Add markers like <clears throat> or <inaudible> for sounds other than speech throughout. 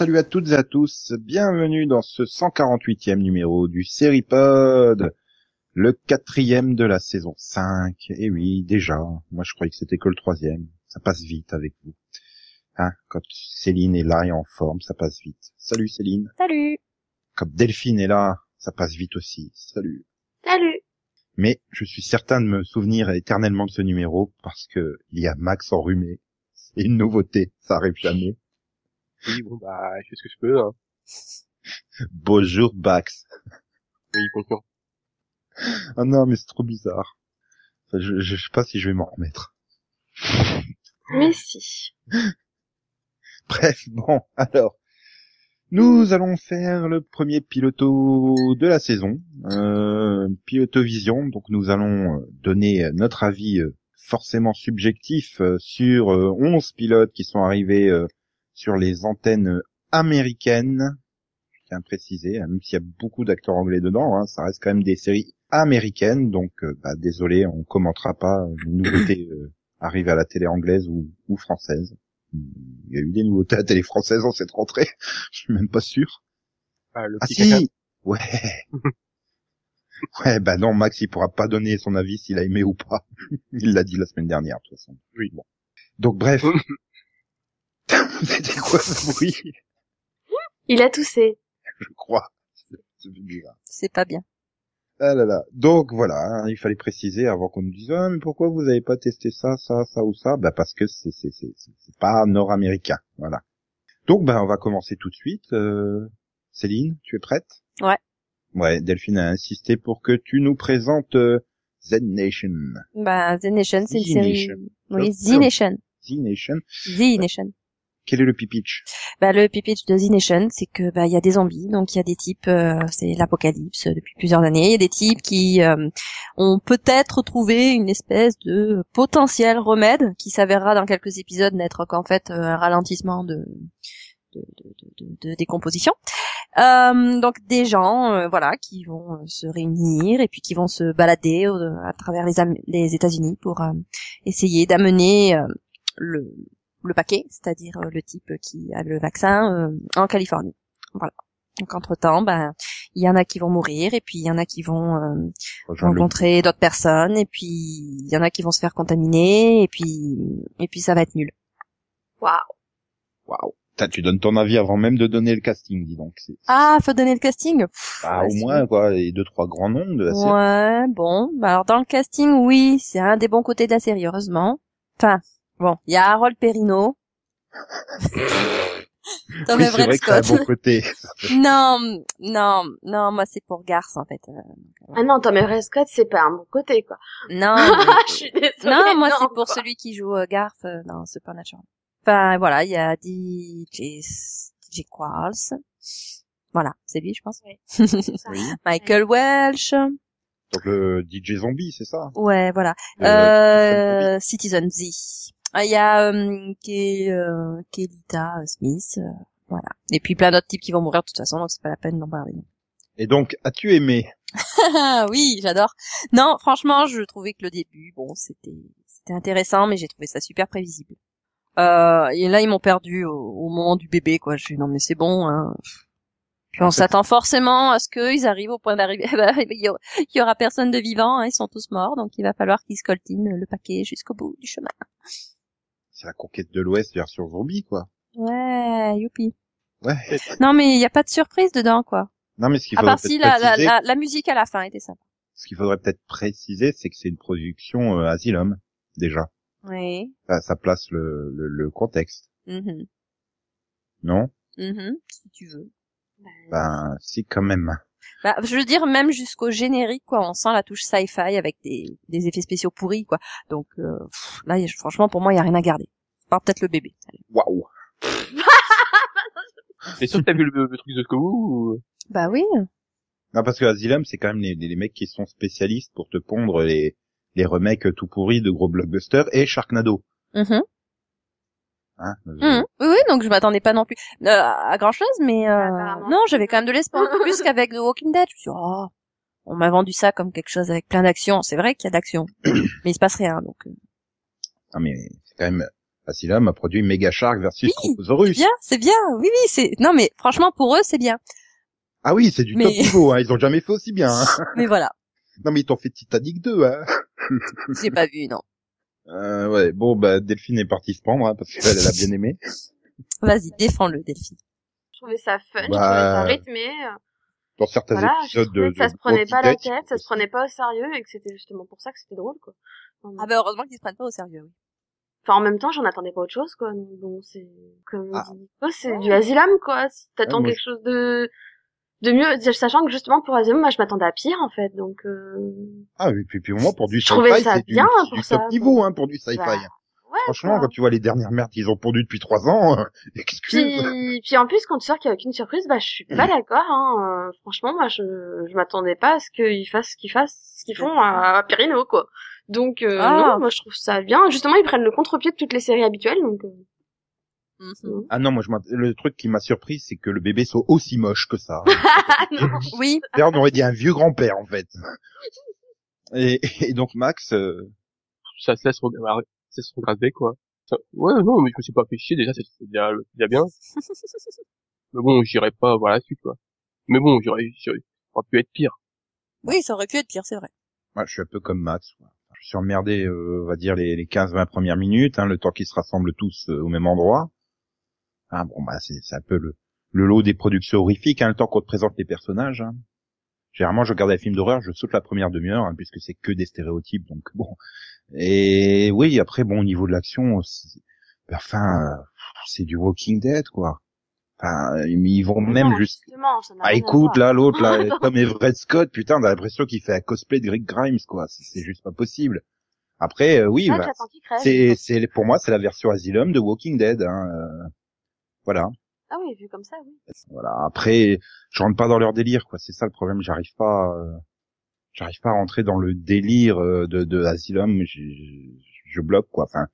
salut à toutes et à tous, bienvenue dans ce 148e numéro du Seripod, le quatrième de la saison 5. Et oui, déjà, moi je croyais que c'était que le troisième, ça passe vite avec vous. Hein, quand Céline est là et en forme, ça passe vite. Salut Céline. Salut. Quand Delphine est là, ça passe vite aussi. Salut. Salut. Mais je suis certain de me souvenir éternellement de ce numéro parce que il y a Max enrhumé. C'est une nouveauté, ça arrive jamais. Oui, bon, bah, je fais ce que je peux, hein. <laughs> Bonjour Max. Oui, bonjour. Ah non, mais c'est trop bizarre. Enfin, je, je sais pas si je vais m'en remettre. Mais <laughs> si. Bref, bon, alors. Nous allons faire le premier piloto de la saison, euh, piloto vision. Donc nous allons euh, donner notre avis euh, forcément subjectif euh, sur euh, 11 pilotes qui sont arrivés euh, sur les antennes américaines. Je tiens à préciser, hein, même s'il y a beaucoup d'acteurs anglais dedans, hein, ça reste quand même des séries américaines. Donc euh, bah, désolé, on commentera pas les nouveautés <coughs> euh, arrivées à la télé anglaise ou, ou française. Il y a eu des nouveautés à la télé française en cette rentrée. <laughs> Je suis même pas sûr. Ah, le Ah caca. si Ouais. <laughs> ouais, bah non, Max, il pourra pas donner son avis s'il a aimé ou pas. <laughs> Il l'a dit la semaine dernière, de toute façon. Oui. Bon. Donc bref. C'était quoi ce bruit Il a toussé. Je crois. C'est c'est pas bien. Ah là là. Donc voilà, hein, il fallait préciser avant qu'on nous dise ah mais pourquoi vous avez pas testé ça, ça, ça ou ça? Bah parce que c'est c'est c'est c'est c'est pas nord-américain, voilà. Donc bah on va commencer tout de suite. Euh, Céline, tu es prête? Ouais. Ouais, Delphine a insisté pour que tu nous présentes euh, Z Nation. Bah, The Nation, c'est une The série... Nation. Oui, Oh, The Nation. Z Nation. The Nation. Quel est le pitch Bah, le pitch de The Nation, c'est que, bah, il y a des zombies, donc il y a des types, euh, c'est l'apocalypse depuis plusieurs années, il y a des types qui euh, ont peut-être trouvé une espèce de potentiel remède qui s'avérera dans quelques épisodes n'être qu'en fait euh, un ralentissement de de, de, de, décomposition. Euh, donc des gens, euh, voilà, qui vont euh, se réunir et puis qui vont se balader à travers les, États-Unis pour essayer d'amener le, le paquet, c'est-à-dire euh, le type qui a le vaccin euh, en Californie. Voilà. Donc entre temps, ben il y en a qui vont mourir et puis il y en a qui vont euh, rencontrer d'autres personnes et puis il y en a qui vont se faire contaminer et puis et puis ça va être nul. Waouh. Waouh. Tu donnes ton avis avant même de donner le casting, dis donc. Ah, faut donner le casting? Pff, Bah, au moins quoi, les deux trois grands noms de la série. Ouais, bon. Bah alors dans le casting, oui, c'est un des bons côtés de la série, heureusement. Enfin, bon, il y a Harold Perrineau. <laughs> Tom Oui, c'est vrai que c'est un Scott. bon côté. <laughs> Non, non, non, moi c'est pour Garth en fait. Euh, Ah non, Tom Everett Scott, c'est pas un bon côté, quoi. Non, <laughs> mais- je suis désolée. non, moi c'est pour quoi. celui qui joue euh, Garth euh, dans Supernatural. Enfin voilà, il y a DJ, DJ Quarles. Voilà, c'est lui je pense. Oui. Michael Welsh. Donc le DJ zombie, c'est ça? Ouais, voilà. De- Euh, Citizen Z. Ah, Il y a euh, Ke- euh, Kelita Smith, euh, voilà. Et puis plein d'autres types qui vont mourir de toute façon, donc c'est pas la peine d'en parler. Et donc, as-tu aimé? Ah <laughs> oui, j'adore. Non, franchement, je trouvais que le début, bon, c'était c'était intéressant, mais j'ai trouvé ça super prévisible. Euh, et là, ils m'ont perdu au, au moment du bébé, quoi. Je suis non, mais c'est bon. Hein. Puis on s'attend forcément à ce qu'ils arrivent au point d'arrivée. <laughs> Bah, il y aura- il y aura personne de vivant, hein, ils sont tous morts, donc il va falloir qu'ils scoltinent le paquet jusqu'au bout du chemin. C'est la conquête de l'Ouest version zombie, quoi. Ouais, youpi. Ouais. Non, mais il n'y a pas de surprise dedans, quoi. Non, mais ce qu'il À faudrait part si peut-être la, la, préciser, la, la musique à la fin était sympa. ce qu'il faudrait peut-être préciser, c'est que c'est une production euh, Asylum, déjà. Oui. Ça, ça place le, le, le contexte, Mhm. non? Mhm, si tu veux. Ben, si quand même. Bah, je veux dire, même jusqu'au générique, quoi, on sent la touche sci-fi avec des, des effets spéciaux pourris, quoi. Donc euh, pff, là, y a- franchement, pour moi, il y a rien à garder. Part peut-être le bébé. Waouh. <laughs> T'es sûr que t'as vu le, le truc de Kowu ou... Bah oui. Non, parce que Asylum, c'est quand même les, les mecs qui sont spécialistes pour te pondre les, les remakes tout pourris de gros blockbusters et Sharknado. Mhm. Hein Mhm. Oui, oui, donc je m'attendais pas non plus euh, à grand chose, mais euh, non, j'avais quand même de l'espoir. <laughs> plus qu'avec The Walking Dead. Je me suis dit, oh, on m'a vendu ça comme quelque chose avec plein d'action. C'est vrai qu'il y a d'action, <clears throat> mais il se passe rien. Donc euh, Ah mais c'est quand même Asylum a produit Mega Shark versus Oui, Trophosaurus. bien, c'est bien. Oui, oui, c'est non, mais franchement pour eux c'est bien. Ah oui, c'est du Mais- top niveau, hein. ils ont jamais fait aussi bien. Hein. <laughs> Mais voilà, Non mais ils t'ont fait Titanic 2, hein. j'ai pas vu, non. Euh, ouais, bon bah Delphine est partie se prendre hein, parce qu'elle elle a bien aimé. <laughs> Vas-y, défends-le, Delphine. Je trouvais ça fun, je Bah, trouvais ça rythmé. euh, Dans certains Voilà, je épisodes trouvais de, que ça de se prenait pas la tête, ça se prenait pas au sérieux et que c'était justement pour ça que c'était drôle, quoi. Enfin, Ah bah heureusement qu'ils se prennent pas au sérieux. Oui. Enfin, en même temps, j'en attendais pas autre chose, quoi. Donc, bon, c'est, comme Ah. dit Nico, c'est du Asylum, quoi. Si t'attends moi, quelque chose de, de mieux, sachant que justement pour Asylum, moi, je m'attendais à pire, en fait, donc, euh... Ah oui, puis, puis moi pour du Je trouvais sci-fi, ça c'est du, pour du ça, top niveau hein, pour du sci-fi. bah, ouais, Franchement, quoi. quand tu vois les dernières merdes qu'ils ont pondues depuis trois ans, euh, <laughs> excuse. Puis, puis en plus, quand tu sors qu'il n'y a aucune surprise, bah, je suis pas <clears throat> d'accord, hein. Euh, franchement, moi, je, je m'attendais pas à ce qu'ils fassent ce qu'ils fassent, ce qu'ils font à, à Pirino, quoi. Donc, euh, Ah. non, moi, je trouve ça bien. Justement, ils prennent le contre-pied de toutes les séries habituelles, donc, Mhm. Ah non, moi je le truc qui m'a surpris, c'est que le bébé soit aussi moche que ça. ah, <laughs> non. <laughs> Oui, Là, on aurait dit un vieux grand-père en fait. Et, et donc Max, euh, Ça se laisse regarder, ça se regarder, quoi. Ça- Ouais, non, mais je me suis pas fait chier, déjà, c'est déjà, c'est déjà bien. <laughs> Mais bon, j'irai pas voir la suite, quoi. Mais bon, j'aurais, j'aurais, ça aurait pu être pire. oui, ça aurait pu être pire, c'est vrai. moi, je suis un peu comme Max. quoi. Je suis emmerdé, euh, on va dire les, les 15-20 premières minutes, hein, le temps qu'ils se rassemblent tous euh, au même endroit. Ah bon, bah c'est un peu le, le lot des productions horrifiques, hein, le temps qu'on te présente les personnages. Hein. Généralement, je regarde un film d'horreur, je saute la première demi-heure, hein, puisque c'est que des stéréotypes, donc bon. Et oui, après, bon, au niveau de l'action, ben, enfin, euh, c'est du Walking Dead, quoi. Enfin, ils vont même juste ah écoute là l'autre là <laughs> Tom Everett Scott putain on a l'impression qu'il fait un cosplay de Rick Grimes quoi c'est juste pas possible après euh, oui Ah, bah, c'est pour moi c'est la version Asylum de Walking Dead hein, euh, voilà. Ah oui, vu comme ça, oui. voilà. Après je rentre pas dans leur délire quoi. C'est ça le problème. J'arrive pas euh, j'arrive pas à rentrer dans le délire euh, de, de Asylum. Je, je- je bloque quoi. Enfin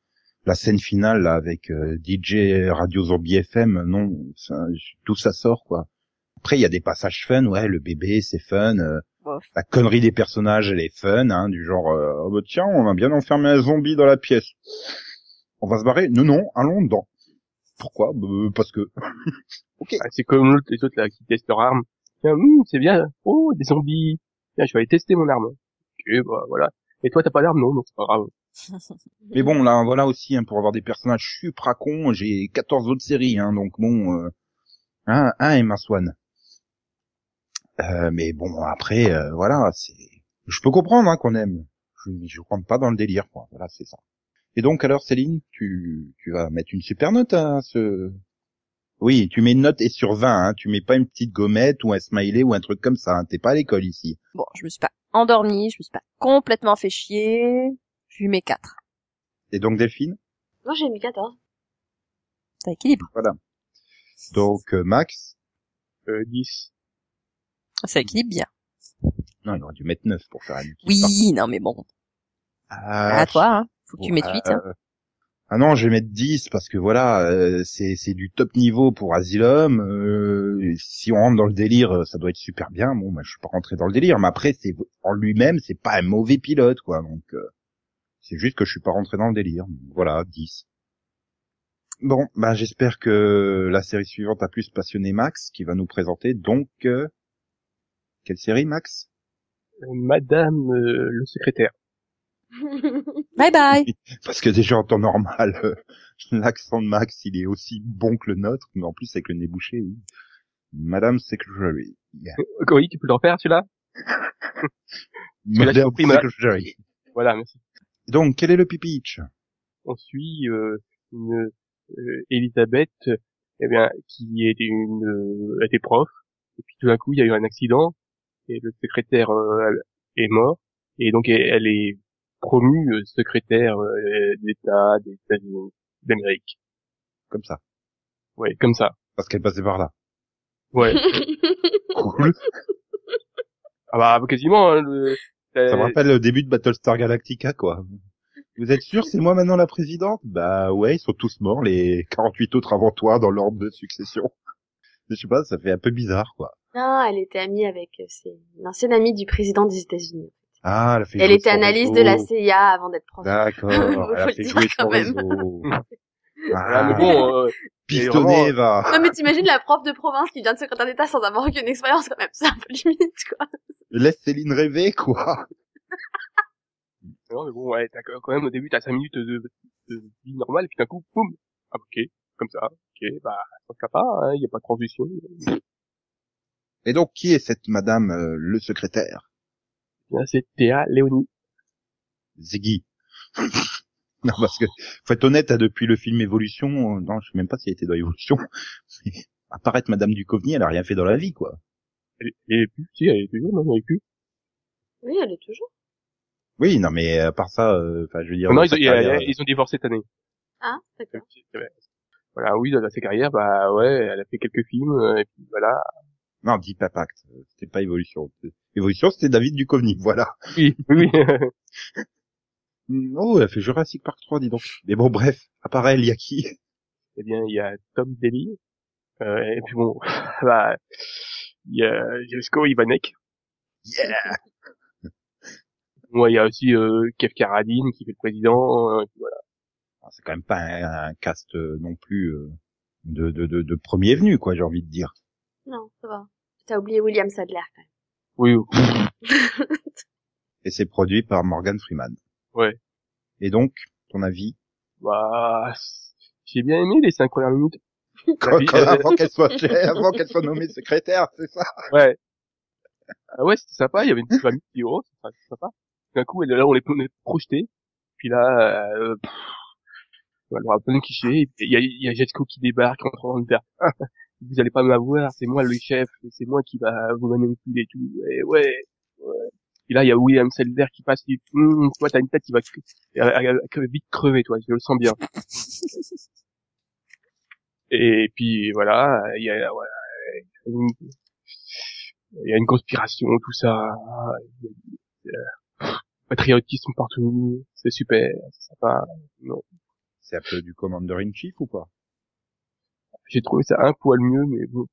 la scène finale là avec euh, DJ Radio Zombie FM non ça, tout ça sort quoi. Après il y a des passages fun ouais le bébé c'est fun euh, la connerie des personnages elle est fun hein, du genre euh, oh bah tiens on a bien enfermé un zombie dans la pièce. On va se barrer. Non non allons dedans pourquoi? Bah, parce que <laughs> Ah, c'est comme l'autre, les autres, là, qui testent leur arme. Tiens, hum, c'est bien. Oh, des zombies. Tiens, je vais aller tester mon arme. Ok, bah, voilà. Et toi, t'as pas d'arme? Non, non, c'est pas grave. <laughs> Mais bon, là, voilà aussi, hein, pour avoir des personnages supra cons, j'ai 14 autres séries, hein, donc bon, euh, un, un Emma Swan. Euh, mais bon, après, euh, voilà, c'est, je peux comprendre hein, qu'on aime. Je, je rentre pas dans le délire, quoi. Voilà, c'est ça. Et donc, alors, Céline, tu, tu vas mettre une super note à ce. Oui, tu mets une note et sur 20, hein, tu mets pas une petite gommette ou un smiley ou un truc comme ça. Hein, T'es pas à l'école ici. Bon, je me suis pas endormie, je me suis pas complètement fait chier. Je lui mets 4. Et donc, Delphine? Moi, j'ai mis 14. Ça équilibre. Donc, euh, Max? Euh, 10. Ça équilibre bien. Non, il aurait dû mettre 9 pour faire un. Oui, non mais bon. Ah, À toi, hein. Faut que tu mettes 8. Hein. euh, Ah non, je vais mettre 10 parce que voilà, euh, c'est c'est du top niveau pour Asylum. euh, si on rentre dans le délire, euh, ça doit être super bien. Bon, moi, je suis pas rentré dans le délire, mais après, c'est en lui-même, c'est pas un mauvais pilote, quoi. Donc, euh, c'est juste que je suis pas rentré dans le délire. Voilà, 10. Bon, bah j'espère que la série suivante a plus passionné Max, qui va nous présenter donc euh, quelle série, Max? Madame euh, le secrétaire. Bye bye. <laughs> Parce que déjà en temps normal, euh, l'accent de Max, il est aussi bon que le nôtre, mais en plus avec le nez bouché, oui. Madame Secretary. Yeah. Euh, Oui, tu peux le refaire, celui-là? <laughs> l'as Madame. Secretary. Voilà, merci. Donc, quel est le pipitch? On suit, euh, une, euh, Elisabeth, euh, eh bien, qui est une, euh, était prof. Et puis tout d'un coup, il y a eu un accident. Et le secrétaire, euh, est mort. Et donc, elle est promue euh, secrétaire euh, d'État des États-Unis d'Amérique. Comme ça. Ouais, comme ça. Parce qu'elle passait par là. Ouais. <laughs> Cool. ah bah, quasiment, hein, le, Ça me rappelle le début de Battlestar Galactica, quoi. Vous êtes sûr, c'est moi maintenant la présidente? Bah ouais, ils sont tous morts, les 48 autres avant toi, dans l'ordre de succession. Je sais pas, ça fait un peu bizarre, quoi. Non, elle était amie avec, euh, c'est une ancienne amie du président des États-Unis. Ah, elle a fait Elle était analyste de la CIA avant d'être prof. D'accord, <laughs> elle a fait dire jouer quand son même. réseau. Voilà, <laughs> Ah, mais bon, euh, <laughs> pistonné, vraiment- va. Non mais t'imagines la prof de province qui vient de secrétaire d'État sans avoir aucune expérience quand même, c'est un peu limite quoi. Laisse Céline rêver, quoi. non, mais bon, ouais, t'as quand même au début t'as cinq minutes de, de vie normale, et puis d'un coup, boum, ah, ok, comme ça, ok, bah, ça se pas, hein, y a pas de transition. Et donc, qui est cette madame, euh, le secrétaire? C'est Théa Léonie. Ziggy. <laughs> non, parce que, faut être honnête, hein, depuis le film Évolution, euh, non, je sais même pas si elle était dans Évolution, <laughs> mais apparaître Madame Duchovny, elle a rien fait dans la vie, quoi. Elle, elle est plus, si, elle est toujours, non, elle est plus. Oui, elle est toujours. Oui, non, mais à part ça, euh, enfin, je veux dire... non, ils, y a- carrière, ils ont divorcé cette année. Ah, d'accord. Voilà, oui, dans sa carrière, bah ouais, elle a fait quelques films, euh, et puis voilà. Non, Deep Impact, euh, c'était pas Évolution. Évolution, c'était David Duchovny, <laughs> voilà. Oui, oui, oui. <laughs> Mm, Oh, elle a fait Jurassic Park 3, dis donc. Mais bon, bref, à part elle, il y a qui? Eh bien, il y a Tom Daly, euh, et puis bon, <laughs> bah, il y a Josko Ivanek. Yeah Moi, il y a aussi euh, Kev Carradine qui fait le président. euh, et puis voilà. Ah, C'est quand même pas un, un cast euh, non plus euh, de, de, de, de premier venu, quoi, j'ai envie de dire. Non, ça va. T'as oublié William Sadler quand même. Oui, oui. <laughs> Et c'est produit par Morgan Freeman. Ouais. Et donc, ton avis? Bah, j'ai bien aimé les cinq premières minutes. <laughs> Quand- quand- Avant qu'elle soit avant qu'elle soit nommée secrétaire, c'est ça? Ouais. Ah ouais, c'était sympa, il y avait une petite famille qui oh, c'est c'est sympa. D'un coup, et là, on les on. Puis là, euh, pff, alors, un peu de cliché. et puis Il y a, il y a Jetsko qui débarque en train de dire, vous allez pas m'avoir, c'est moi le chef, c'est moi qui va vous manipuler et tout. Et ouais, ouais. Et là, il y a William Selder qui passe, il dit, Hum, toi, t'as une tête qui va vite crever, toi, je le sens bien. <laughs> Et puis voilà, il y a, voilà, une, il y a une conspiration, tout ça. Euh, patriotisme partout, c'est super, c'est sympa. Non, C'est un peu du Commander in Chief ou pas? J'ai trouvé ça un poil mieux, mais bon.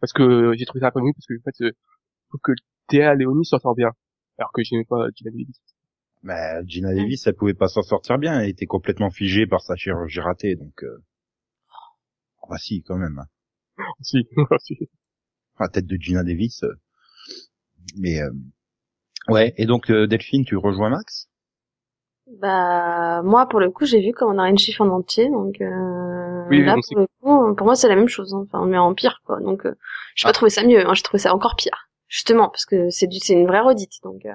Parce que j'ai trouvé ça un peu mieux parce que en fait, euh, je trouve que Théa Léonie s'en sort bien, alors que j'aimais pas Gina Davis. Mais Gina Davis, elle pouvait pas s'en sortir bien, elle était complètement figée par sa chirurgie ratée, donc... Euh... Ah bah si, quand même. hein. <laughs> Si, <laughs> si. La tête de Gina Davis. euh. Mais... euh, Ouais, et donc euh, Delphine, tu rejoins Max? Bah moi pour le coup j'ai vu comme on a une chiffre en entier donc euh, Oui, là pour le coup pour moi c'est la même chose hein. enfin mais en pire quoi donc euh, j'ai Ah. pas trouvé ça mieux hein. j'ai trouvé ça encore pire justement parce que c'est du c'est une vraie redite donc euh,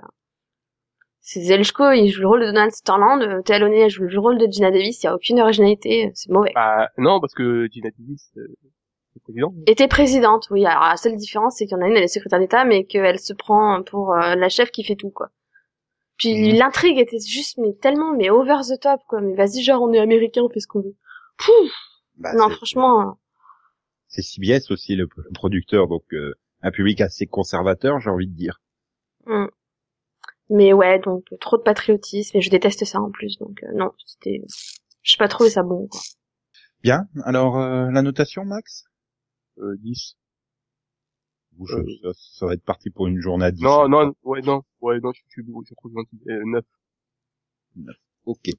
c'est Zelchko il joue le rôle de Donald Sutherland euh, elle joue le rôle de Gina Davis il y a aucune originalité euh, c'est mauvais Bah, non, parce que Gina Davis, euh, président. était présidente oui alors la seule différence c'est qu'il y en a une elle est secrétaire d'État mais qu'elle se prend pour euh, la chef qui fait tout quoi puis Mhm. l'intrigue était juste mais tellement mais over the top quoi mais vas-y genre on est américain on fait ce qu'on veut Pouf Bah, non franchement C'est CBS aussi, le, producteur, donc euh, un public assez conservateur, j'ai envie de dire. euh, hmm. mais ouais donc euh, trop de patriotisme et je déteste ça en plus donc euh, non c'était j'ai pas trouvé ça bon quoi Bien, alors euh, la notation, Max? Euh, 10. Ou je- ça, ça va être parti pour une journée à 10. Non, non, ouais, non, ouais, non, je suis, je trouve gentil. Euh, 9. Ok.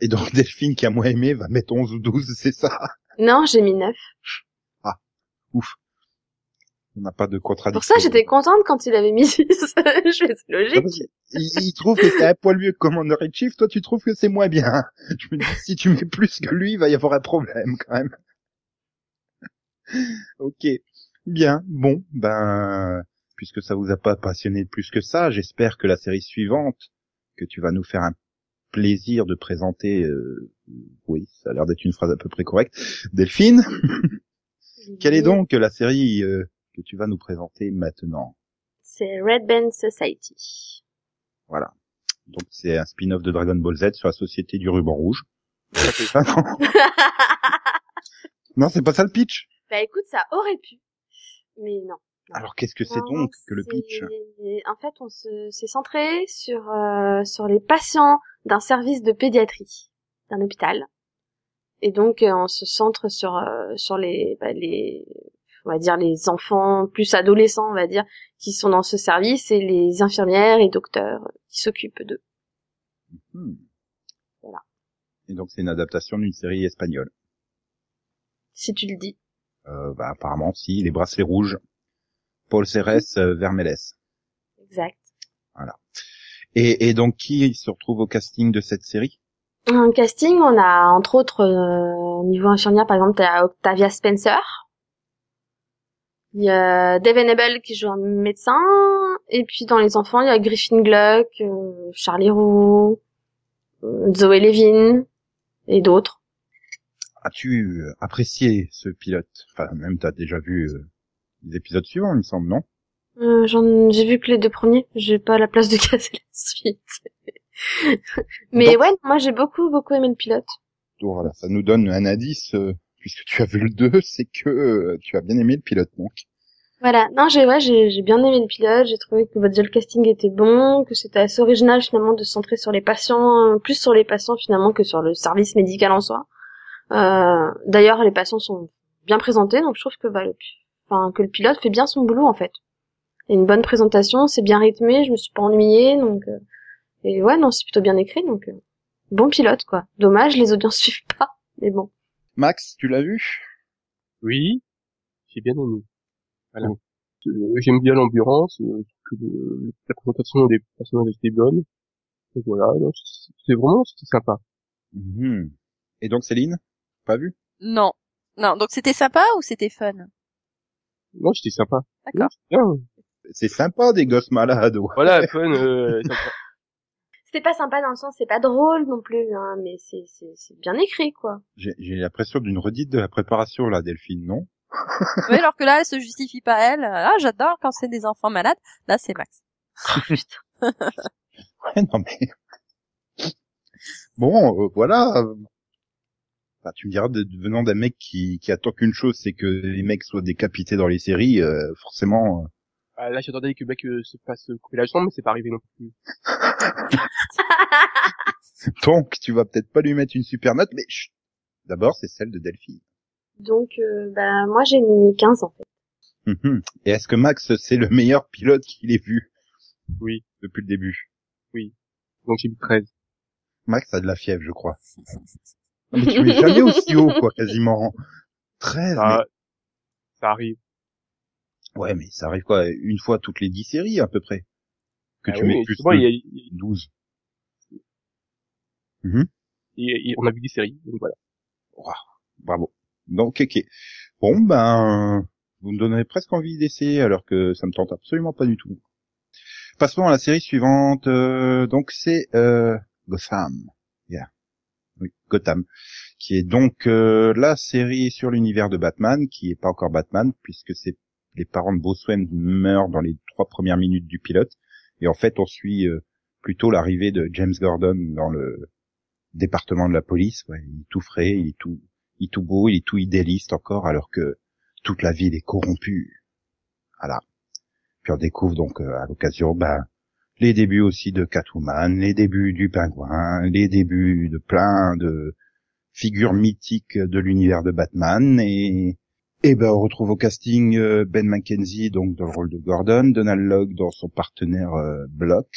Et donc <laughs> Delphine, qui a moins aimé, va mettre 11 ou 12, c'est ça? Non j'ai mis neuf Ouf. On n'a pas de contradiction. pour ça j'étais contente quand il avait mis <laughs> six je fais c'est Ah, logique Il, il trouve que c'est un poil mieux que Commander in Chief, toi tu trouves que c'est moins bien. <laughs> Je me dis, si tu mets plus que lui, il va y avoir un problème quand même. ok. Bien, bon, ben, puisque ça vous a pas passionné plus que ça, j'espère que la série suivante, que tu vas nous faire un plaisir de présenter, euh, oui, ça a l'air d'être une phrase à peu près correcte. Delphine, <laughs> quelle est donc la série euh, que tu vas nous présenter maintenant? C'est Red Band Society Voilà. Donc c'est un spin-off de Dragon Ball Z sur la société du ruban rouge. Ah <laughs> non, non c'est pas ça le pitch. bah écoute ça aurait pu mais non Alors qu'est-ce que c'est donc que le pitch? En fait, on se s'est centré sur euh, sur les patients d'un service de pédiatrie d'un hôpital. Et donc euh, on se centre sur euh, sur les bah, les on va dire les enfants plus adolescents, on va dire, qui sont dans ce service et les infirmières et docteurs qui s'occupent d'eux. Hmm. Voilà. Et donc c'est une adaptation d'une série espagnole. Si tu le dis. Euh, bah, apparemment, si, les bracelets rouges. Paul Cérès, euh, Vermelles. Exact. Et, et donc qui se retrouve au casting de cette série? En casting, on a entre autres euh, au niveau infirmière, par exemple, t'as Octavia Spencer. Il y a Dave Hannibal qui joue un médecin. Et puis dans les enfants, il y a Griffin Gluck, euh, Charlie Roux, Zoé Levin et d'autres. As-tu euh, apprécié ce pilote? Enfin, même t'as déjà vu euh, les épisodes suivants, il me semble, non? Euh, j'en- J'ai vu que les deux premiers. J'ai pas la place de <laughs> casser la suite. <laughs> Mais Donc- ouais, moi j'ai beaucoup beaucoup aimé le pilote. Donc voilà, ça nous donne un indice, euh, puisque tu as vu le 2, c'est que euh, tu as bien aimé le pilote, donc. Voilà, non, j'ai ouais, j'ai j'ai bien aimé le pilote, j'ai trouvé que votre le casting était bon, que c'était assez original finalement de se centrer sur les patients, euh, plus sur les patients finalement que sur le service médical en soi. Euh, D'ailleurs, les patients sont bien présentés, donc je trouve que bah, le, enfin, que le pilote fait bien son boulot en fait. Il y a une bonne présentation, c'est bien rythmé, je me suis pas ennuyée, donc euh, et ouais, non, c'est plutôt bien écrit, donc euh, bon pilote quoi. Dommage, les audiences <laughs> suivent pas, mais bon. Max, tu l'as vu? Oui, j'ai bien aimé. Voilà. Euh, J'aime bien l'ambiance, euh, la présentation des personnages était bonne. Et voilà, c'est vraiment c'était sympa. Mhm. Et donc Céline? Pas vu Non. Non, donc c'était sympa ou c'était fun? Non, c'était sympa. D'accord. C'est sympa des gosses malades. ouais. Voilà, fun. Euh. <laughs> C'était pas sympa dans le sens, c'est pas drôle non plus, hein, mais c'est c'est c'est bien écrit quoi. J'ai j'ai l'impression d'une redite de la préparation là, Delphine, non? <laughs> Oui, alors que là, elle se justifie pas elle. Ah, j'adore quand c'est des enfants malades. Là, c'est Max. <laughs> Ouais, non mais... Bon, euh, voilà. Enfin, tu me diras, de, de- venant d'un mec qui, qui attend qu'une chose, c'est que les mecs soient décapités dans les séries, euh, forcément... euh, Ah, là, j'attendais que le mec euh, se fasse couper la jambe, mais c'est pas arrivé non plus. <laughs> Donc, tu vas peut-être pas lui mettre une super note, mais chut. d'abord, c'est celle de Delphine. Donc, euh, bah, moi, j'ai mis 15, en fait. Mhm. Et est-ce que Max, c'est le meilleur pilote qu'il ait vu? Oui. depuis le début Donc j'ai mis 13. Max a de la fièvre, je crois. Non, mais tu mets jamais <laughs> aussi haut, quoi, quasiment. 13, Ça, ça arrive. mais... Ouais, mais ça arrive quoi Une fois toutes les 10 séries, à peu près Que Ah tu oui, mets mais plus de il y a- il- 12. il- il- on a vu des séries, donc voilà. Bravo. Donc, ok. Bon, ben, vous me donnerez presque envie d'essayer, alors que ça me tente absolument pas du tout. Passons à la série suivante. euh, donc, c'est euh, Gotham. Yeah. Gotham. Qui est donc euh, la série sur l'univers de Batman, qui est pas encore Batman, puisque c'est les parents de Wayne meurent dans les trois premières minutes du pilote. Et en fait, on suit euh, plutôt l'arrivée de James Gordon dans le département de la police. Ouais, il est tout frais, il est tout il est tout beau, il est tout idéaliste encore, alors que toute la ville est corrompue. Voilà. Puis on découvre donc euh, à l'occasion, ben, les débuts aussi de Catwoman, les débuts du Pingouin, les débuts de plein de figures mythiques de l'univers de Batman, et et ben on retrouve au casting euh, Ben McKenzie donc dans le rôle de Gordon, Donald Logg dans son partenaire euh, Block,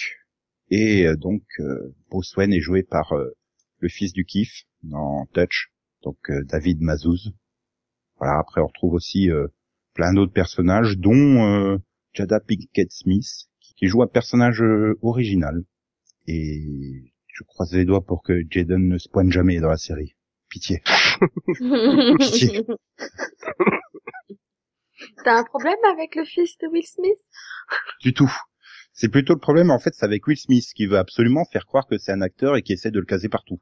et euh, donc euh, Bruce Wayne est joué par le fils du Kiff dans Touch, donc David Mazouz. Voilà, après on retrouve aussi plein d'autres personnages, dont Jada Pinkett Smith, qui joue un personnage euh, original. Et je croise les doigts pour que Jaden ne se pointe jamais dans la série. Pitié. <laughs> Pitié. T'as un problème avec le fils de Will Smith? Du tout. C'est plutôt le problème, en fait, c'est avec Will Smith, qui veut absolument faire croire que c'est un acteur et qui essaie de le caser partout.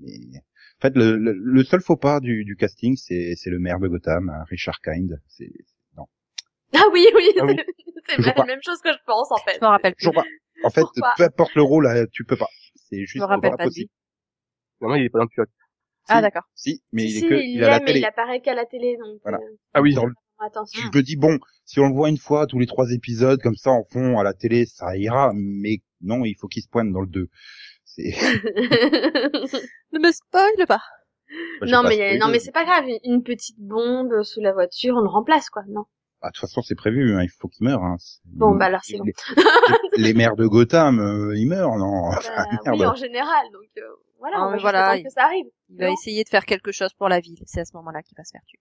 Mais, en fait, le, le- le seul faux pas du, du casting, c'est c'est le maire de Gotham, hein, Richard Kind. C'est non. Ah oui, oui, Ah oui. C'est la pas. même chose que je pense, en fait. Je me rappelle plus. Toujours pas. En fait, Pourquoi peu importe le rôle, là, tu peux pas. C'est juste me rappelle pas possible. Normalement, il est pas dans le pilote. Ah, Si. d'accord. Si, mais Si, il est que, il il a la mais télé. il apparaît qu'à la télé, donc. Voilà. euh, Ah oui, Dans le- Attention. Je me dis bon, si on le voit une fois tous les trois épisodes comme ça en fond à la télé, ça ira. Mais non, il faut qu'il se pointe dans le 2. C'est. <laughs> Ne me spoil pas. Bah, j'ai non pas mais spoilé. non mais c'est pas grave, une petite bombe sous la voiture, on le remplace quoi, non. Ah, de toute façon, c'est prévu. Hein, il faut qu'il meure. Hein. Bon bah alors c'est bon. les, les maires de Gotham, euh, ils meurent, non? Enfin, Bah, merde. oui en général, donc euh, voilà, Ah, on va voilà, il- que ça arrive. Il va Non. essayer de faire quelque chose pour la ville. C'est à ce moment-là qu'il va se faire tuer.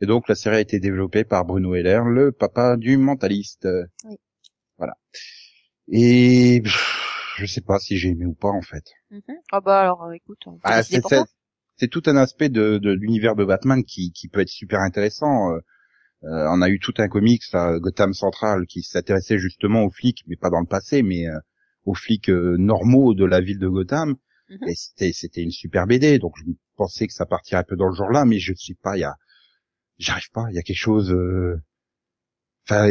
Et donc la série a été développée par Bruno Heller, le papa du mentaliste. Oui. Voilà. Et pff, je sais pas si j'ai aimé ou pas en fait. Ah bah alors, euh, écoute, on peut Ah, c'est tout un aspect de, de l'univers de Batman qui, qui peut être super intéressant. Euh, euh, on a eu tout un comics, là, Gotham Central, qui s'intéressait justement aux flics, mais pas dans le passé, mais euh, aux flics euh, normaux de la ville de Gotham. Mhm. Et c'était c'était une super BD, donc je pensais que ça partirait un peu dans le genre là, mais je sais pas, il y a, j'arrive pas, il y a quelque chose. euh, Enfin,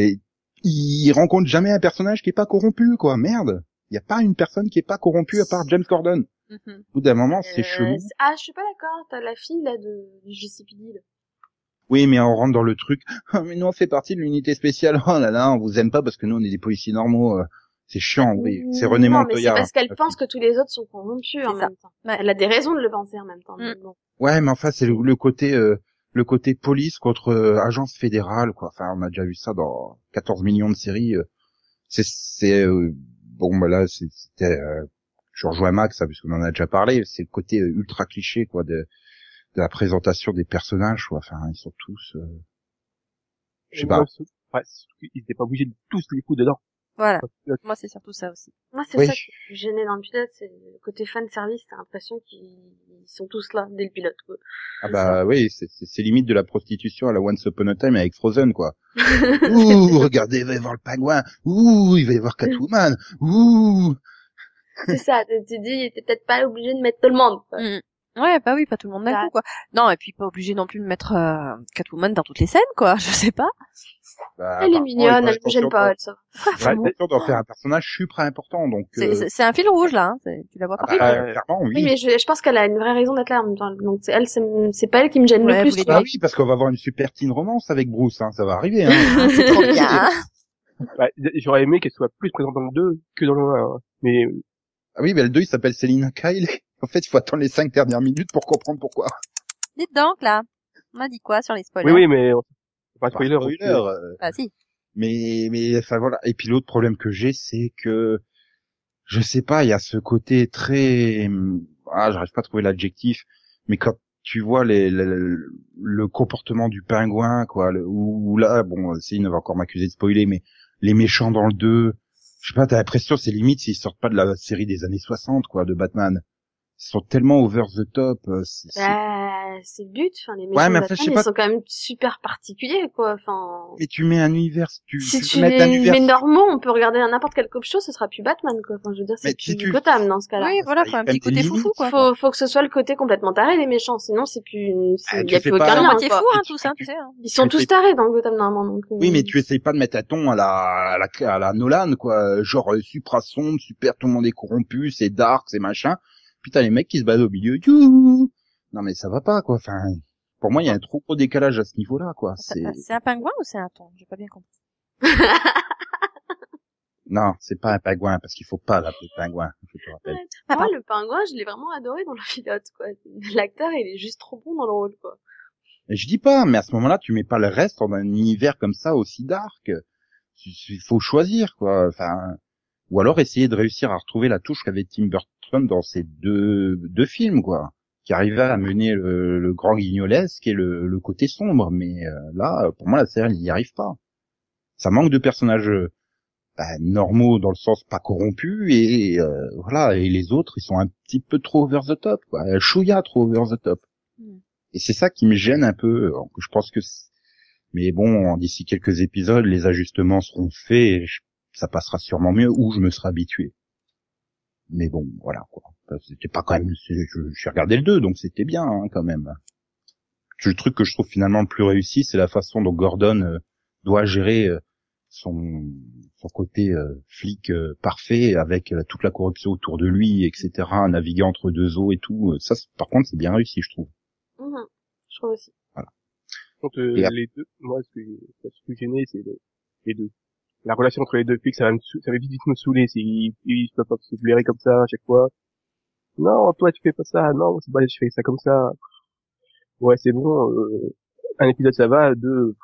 il rencontre jamais un personnage qui est pas corrompu, quoi. Merde, il y a pas une personne qui est pas corrompue à part James Gordon. Mhm. Au bout d'un moment, c'est Euh, chelou. Ah, je suis pas d'accord, t'as la fille là de là. Oui, mais on rentre dans le truc. <laughs> Ah, mais nous, on fait partie de l'unité spéciale. <laughs> Oh là là, on vous aime pas parce que nous, on est des policiers normaux. euh, C'est chiant, oui. C'est René Non, mais c'est Montoya. parce qu'elle la pense que tous les autres sont corrompus en ça. même temps. Ouais. Elle a des raisons de le penser en même temps. Mm. bon. Ouais, mais enfin, c'est le, le côté, euh, le côté police contre euh, agence fédérale, quoi. Enfin, on a déjà vu ça dans 14 millions de séries. euh. C'est, c'est, euh, bon, bah là, c'est- c'était, euh, je rejoins Max, hein, puisqu'on en a déjà parlé. C'est le côté euh, ultra cliché, quoi, de, de la présentation des personnages, quoi. Enfin, ils sont tous, euh, je sais pas. ouais, c'est surtout qu'ils étaient pas obligés de tous les coups dedans. Voilà. Moi, c'est surtout ça aussi. Moi, c'est Oui. ça qui me gênait dans le pilote, c'est le côté fan service, t'as l'impression qu'ils sont tous là dès le pilote. Quoi. Ah bah oui, c'est- c'est c'est limite de la prostitution à la Once Upon a Time avec Frozen quoi. <laughs> Ouh, regardez, il va y avoir le pingouin. Ouh, il va y avoir Catwoman. Ouh. c'est ça, tu tu dis, t'es peut-être pas obligé de mettre tout le monde. Quoi. Mm. Ouais, bah oui, pas tout le monde d'un Ça- coup, quoi. Non, et puis pas obligé non plus de mettre euh, Catwoman dans toutes les scènes, quoi. <laughs> Je sais pas. Bah, Elle est mignonne, elle me gêne pas, elle, ça. ont l'intention d'en faire un personnage super important, donc. C'est euh, c'est- un fil rouge, là. hein. Tu la vois ah bah, Euh, clairement, oui. Oui, mais je, je pense qu'elle a une vraie raison d'être là en même temps. Donc c'est elle, c'est c'est pas elle qui me gêne Ouais, le plus. Ah oui, parce qu'on va avoir une super teen romance avec Bruce, hein, ça va arriver. Hein. <laughs> Ah, c'est trop <laughs> bien. Ouais, J'aurais aimé qu'elle soit plus présente dans le 2 que dans le 1. hein. Mais ah oui, mais le 2 il s'appelle Selina Kyle. En fait, il faut attendre les cinq dernières minutes pour comprendre pourquoi. Dites donc, là. On m'a dit quoi sur les spoilers? Oui, oui, mais on- c'est pas spoiler. spoiler, donc, euh, euh, Ah si. Mais, mais, enfin voilà. Et puis l'autre problème que j'ai, c'est que, je sais pas, il y a ce côté très, ah, j'arrive pas à trouver l'adjectif, mais quand tu vois les, le, le comportement du pingouin, quoi, le- ou ou là, bon, Céline va encore m'accuser de spoiler, mais les méchants dans le 2, je sais pas, t'as l'impression, c'est limite s'ils sortent pas de la série des années 60, quoi, de Batman. Ils sont tellement over the top. euh, c'est- c'est- Bah, c'est le but. Enfin, les Ouais, méchants mais de enfin, je Batman, sais ils pas- sont quand même super particuliers, quoi. Enfin, Mais tu mets un univers, tu, si tu tu mettre un univers. mets normaux, on peut regarder n'importe quel cop show, ce sera plus Batman, quoi. Enfin, je veux dire, Mais c'est si plus tu- Gotham dans ce cas-là. Oui, voilà, ça faut un y petit côté foufou, quoi. Faut, faut que ce soit le côté complètement taré des méchants, sinon c'est plus, c'est- Ah, y tu a plus aucun Ah, moitié quoi. fou, hein, tous, hein, tu- sais. hein. Ils sont tous tarés dans Gotham normalement, donc. euh, Oui, mais tu essayes pas de mettre un ton à la, à la, à la Nolan, quoi. Genre, euh, supra sombre, super, tout le monde est corrompu, c'est dark, c'est machin. T'as les mecs qui se battent au milieu. Youhou non, mais ça va pas, quoi. Enfin, pour moi, il y a un trop gros décalage à ce niveau-là, quoi. C'est, un pingouin ou c'est un thon? J'ai pas bien compris. <laughs> non, c'est pas un pingouin, parce qu'il faut pas l'appeler pingouin, je te rappelle. Ah, Moi, le pingouin, je l'ai vraiment adoré dans le pilote, quoi. L'acteur, il est juste trop bon dans le rôle, quoi. Et je dis pas, mais à ce moment-là, tu mets pas le reste dans un univers comme ça aussi dark. Il faut choisir, quoi. Enfin, ou alors essayer de réussir à retrouver la touche qu'avait Tim Burton dans ces deux, deux films, quoi. Qui arrivait à mener le, le grand guignolesque et le, le côté sombre. Mais euh, là, pour moi, la série, n'y arrive pas. Ça manque de personnages euh, bah, normaux dans le sens pas corrompus et euh, voilà. Et les autres, ils sont un petit peu trop over the top, quoi. Chouïa trop over the top. Hmm. Et c'est ça qui me gêne un peu. Je pense que, mais bon, d'ici quelques épisodes, les ajustements seront faits, et je- ça passera sûrement mieux, ou je me serai habitué. Mais bon, voilà quoi. C'était pas quand même. je- J'ai regardé le 2, donc c'était bien hein, quand même. Le truc que je trouve finalement le plus réussi, c'est la façon dont Gordon euh, doit gérer euh, son son côté euh, flic euh, parfait avec euh, toute la corruption autour de lui, etc. Naviguer entre deux eaux et tout. Euh, Ça, c'est- par contre, c'est bien réussi, je trouve. Mhm. Je trouve aussi. Contre euh, Et ap- les deux, moi, ce que, ce qui me gênait, c'est les, les deux. La relation entre les deux flics, ça va me, sou- ça va vite, vite me saouler s'ils, ils peuvent pas se blairer comme ça à chaque fois. Non, toi, tu fais pas ça. Non, c'est pas, je fais ça comme ça. Ouais, c'est bon, euh, un épisode ça va, deux,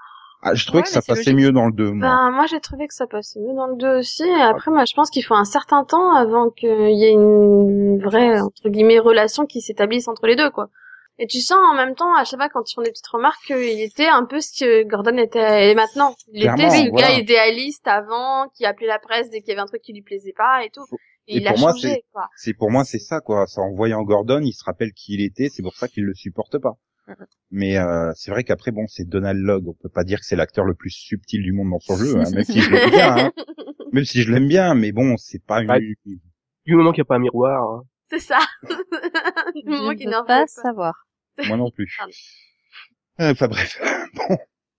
Ah, je trouvais Ouais, que ça passait logique. mieux dans le 2, moi. Ben, moi, j'ai trouvé que ça passait mieux dans le 2 aussi. Et après, moi, je pense qu'il faut un certain temps avant qu'il y ait une vraie, entre guillemets, relation qui s'établisse entre les deux, quoi. Et tu sens en même temps, à chaque fois, quand ils font des petites remarques, qu'il était un peu ce que Gordon était et maintenant. Il Clairement, était ce voilà. gars idéaliste avant, qui appelait la presse dès qu'il y avait un truc qui lui plaisait pas et tout. Et, Et il a pour moi, changé, quoi. C'est pour moi, c'est ça, quoi. En voyant Gordon, il se rappelle qui il était, c'est pour ça qu'il le supporte pas. Mais euh, c'est vrai qu'après, bon, c'est Donald Logg. On peut pas dire que c'est l'acteur le plus subtil du monde dans son jeu, hein, même si je l'aime bien. Hein. <laughs> Même si je l'aime bien, mais bon, c'est pas une. Ouais. du moment qu'il n'y a pas un miroir, hein. C'est ça. <laughs> Je Du moment qu'il ne n'en veux pas veut pas. savoir. Moi non plus. Euh, Enfin bref. <laughs> Bon.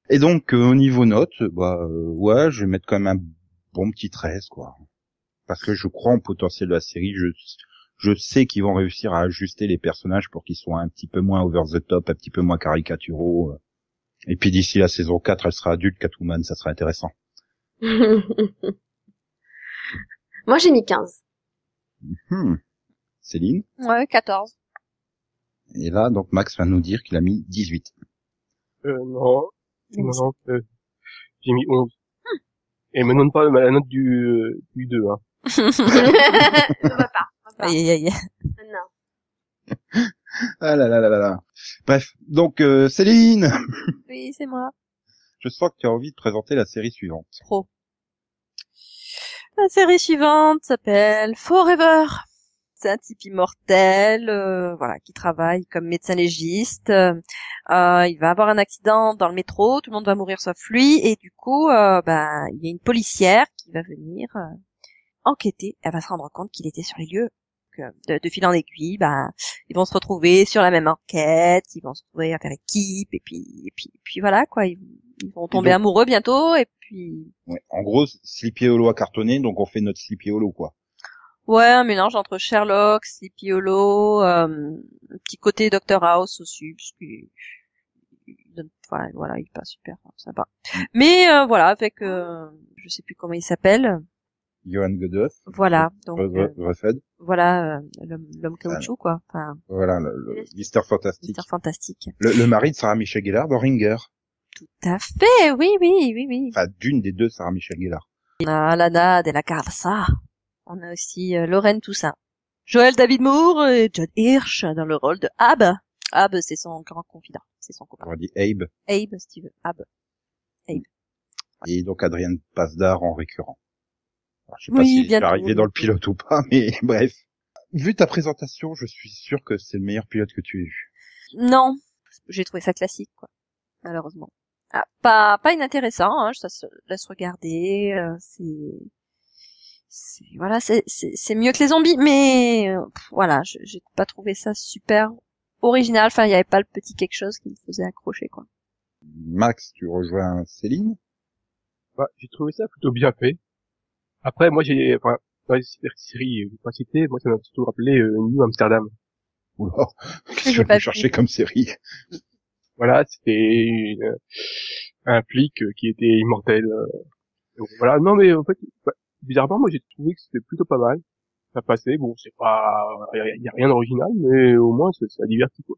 Et donc euh, au niveau notes, bah euh, ouais, je vais mettre quand même un bon petit 13 quoi. Parce que je crois en potentiel de la série, je je sais qu'ils vont réussir à ajuster les personnages pour qu'ils soient un petit peu moins over the top, un petit peu moins caricaturaux. euh. Et puis d'ici la saison 4, elle sera adulte Catwoman, ça sera intéressant. <laughs> moi, j'ai mis 15. Hmm. Céline Ouais, 14. Et là donc Max va nous dire qu'il a mis 18. Euh, non, non, non, euh, j'ai mis 11. Et me donne pas la note du, euh, du 2, hein. <laughs> on va pas. On va pas. Aïe, aïe, aïe. Non. Ah là là là là là. Bref, donc euh, Céline, Oui, c'est moi. je sens que tu as envie de présenter la série suivante. Pro. La série suivante s'appelle Forever. C'est un type immortel, euh, voilà, qui travaille comme médecin légiste. Euh, euh, il va avoir un accident dans le métro, tout le monde va mourir sauf lui, et du coup, euh, ben, il y a une policière qui va venir euh, enquêter. Elle va se rendre compte qu'il était sur les lieux. Donc, de, de fil en aiguille, ben, ils vont se retrouver sur la même enquête, ils vont se retrouver à faire équipe, et puis, et puis, et puis voilà quoi, ils, ils vont tomber donc- amoureux bientôt, et puis Ouais. En gros, Sleepy Hollow a cartonné, donc on fait notre Sleepy Hollow, quoi. Ouais, un mélange entre Sherlock, Sleepy Hollow, euh, un petit côté Doctor House aussi, parce qu'il enfin, voilà, il est pas super sympa. Mais euh, voilà, avec, euh, je sais plus comment il s'appelle. Johan Godot, Voilà, donc euh, Refed, voilà, euh, l'homme caoutchouc quoi. Enfin, voilà, le, le Mister Fantastique. Mister Fantastique. Le, le mari de Sarah Michelle Gellar dans Ringer. Tout à fait, oui, oui, oui, oui. Enfin, d'une des deux Sarah Michelle Gellar. On a Lana de la Garza. On a aussi euh, Lorraine Toussaint. Joël David Moore et John Hirsch dans le rôle de Ab. Ab, c'est son grand confident, c'est son copain. On dit Abe. Abe, si tu veux. Ab. Et donc Adrienne Pasdar en récurrent. Alors, je sais pas si je vais arriver dans le pilote ou pas, mais <laughs> bref. Vu ta présentation, je suis sûr que c'est le meilleur pilote que tu aies eu. Non, j'ai trouvé ça classique, quoi. Malheureusement. Ah, pas pas inintéressant, hein, ça se laisse regarder. euh, c'est voilà, c'est c'est c'est mieux que les zombies, mais euh, pff, voilà, je- j'ai pas trouvé ça super original. Enfin, il y avait pas le petit quelque chose qui me faisait accrocher, quoi. Max, tu rejoins Céline? Bah, j'ai trouvé ça plutôt bien fait. Après, moi, j'ai, enfin, dans les séries, euh, pas citées, moi, ça m'a surtout rappelé euh, New Amsterdam. Oula, <laughs> qu'est-ce que vu. cherchez comme série Voilà, c'était une- un flic euh, qui était immortel. euh, donc voilà, non, mais en fait, bah, bizarrement, moi, j'ai trouvé que c'était plutôt pas mal. Ça passait, bon, c'est pas, il y a rien d'original, mais au moins, ça, ça divertit, quoi.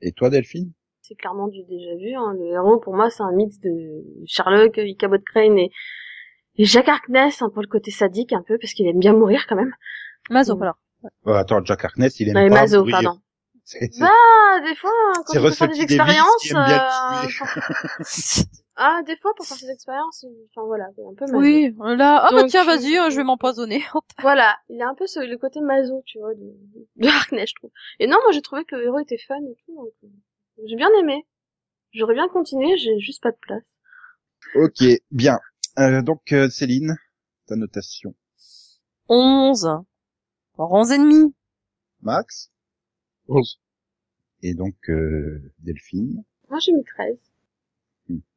Et toi, Delphine? C'est clairement du déjà vu. Hein. Le héros, pour moi, c'est un mix de Sherlock, Ichabod Crane et, et Jack Harkness, un peu le côté sadique, un peu, parce qu'il aime bien mourir quand même. Mazo, Mm. alors. Attends, Jack Harkness, il aime Non, pas Mazo, mourir. pardon. Bah, des fois, hein, quand Russell faire des expériences, euh, pour- <laughs> <laughs> ah, des fois, pour faire ses expériences, il- enfin voilà, un peu maso. Oui, là, ah bah tiens, euh, vas-y, hein, je vais m'empoisonner. <laughs> Voilà, il a un peu ce, le côté maso, tu vois, de, de Harkness, je trouve. Et non, moi, j'ai trouvé que le héros était fun et tout, donc euh, j'ai bien aimé. J'aurais bien continué, j'ai juste pas de place. Ok, bien. Euh, donc, euh, Céline, ta notation. 11. Voire 11 et demi. Max 11. et donc euh, Delphine. Moi, j'ai mis 13.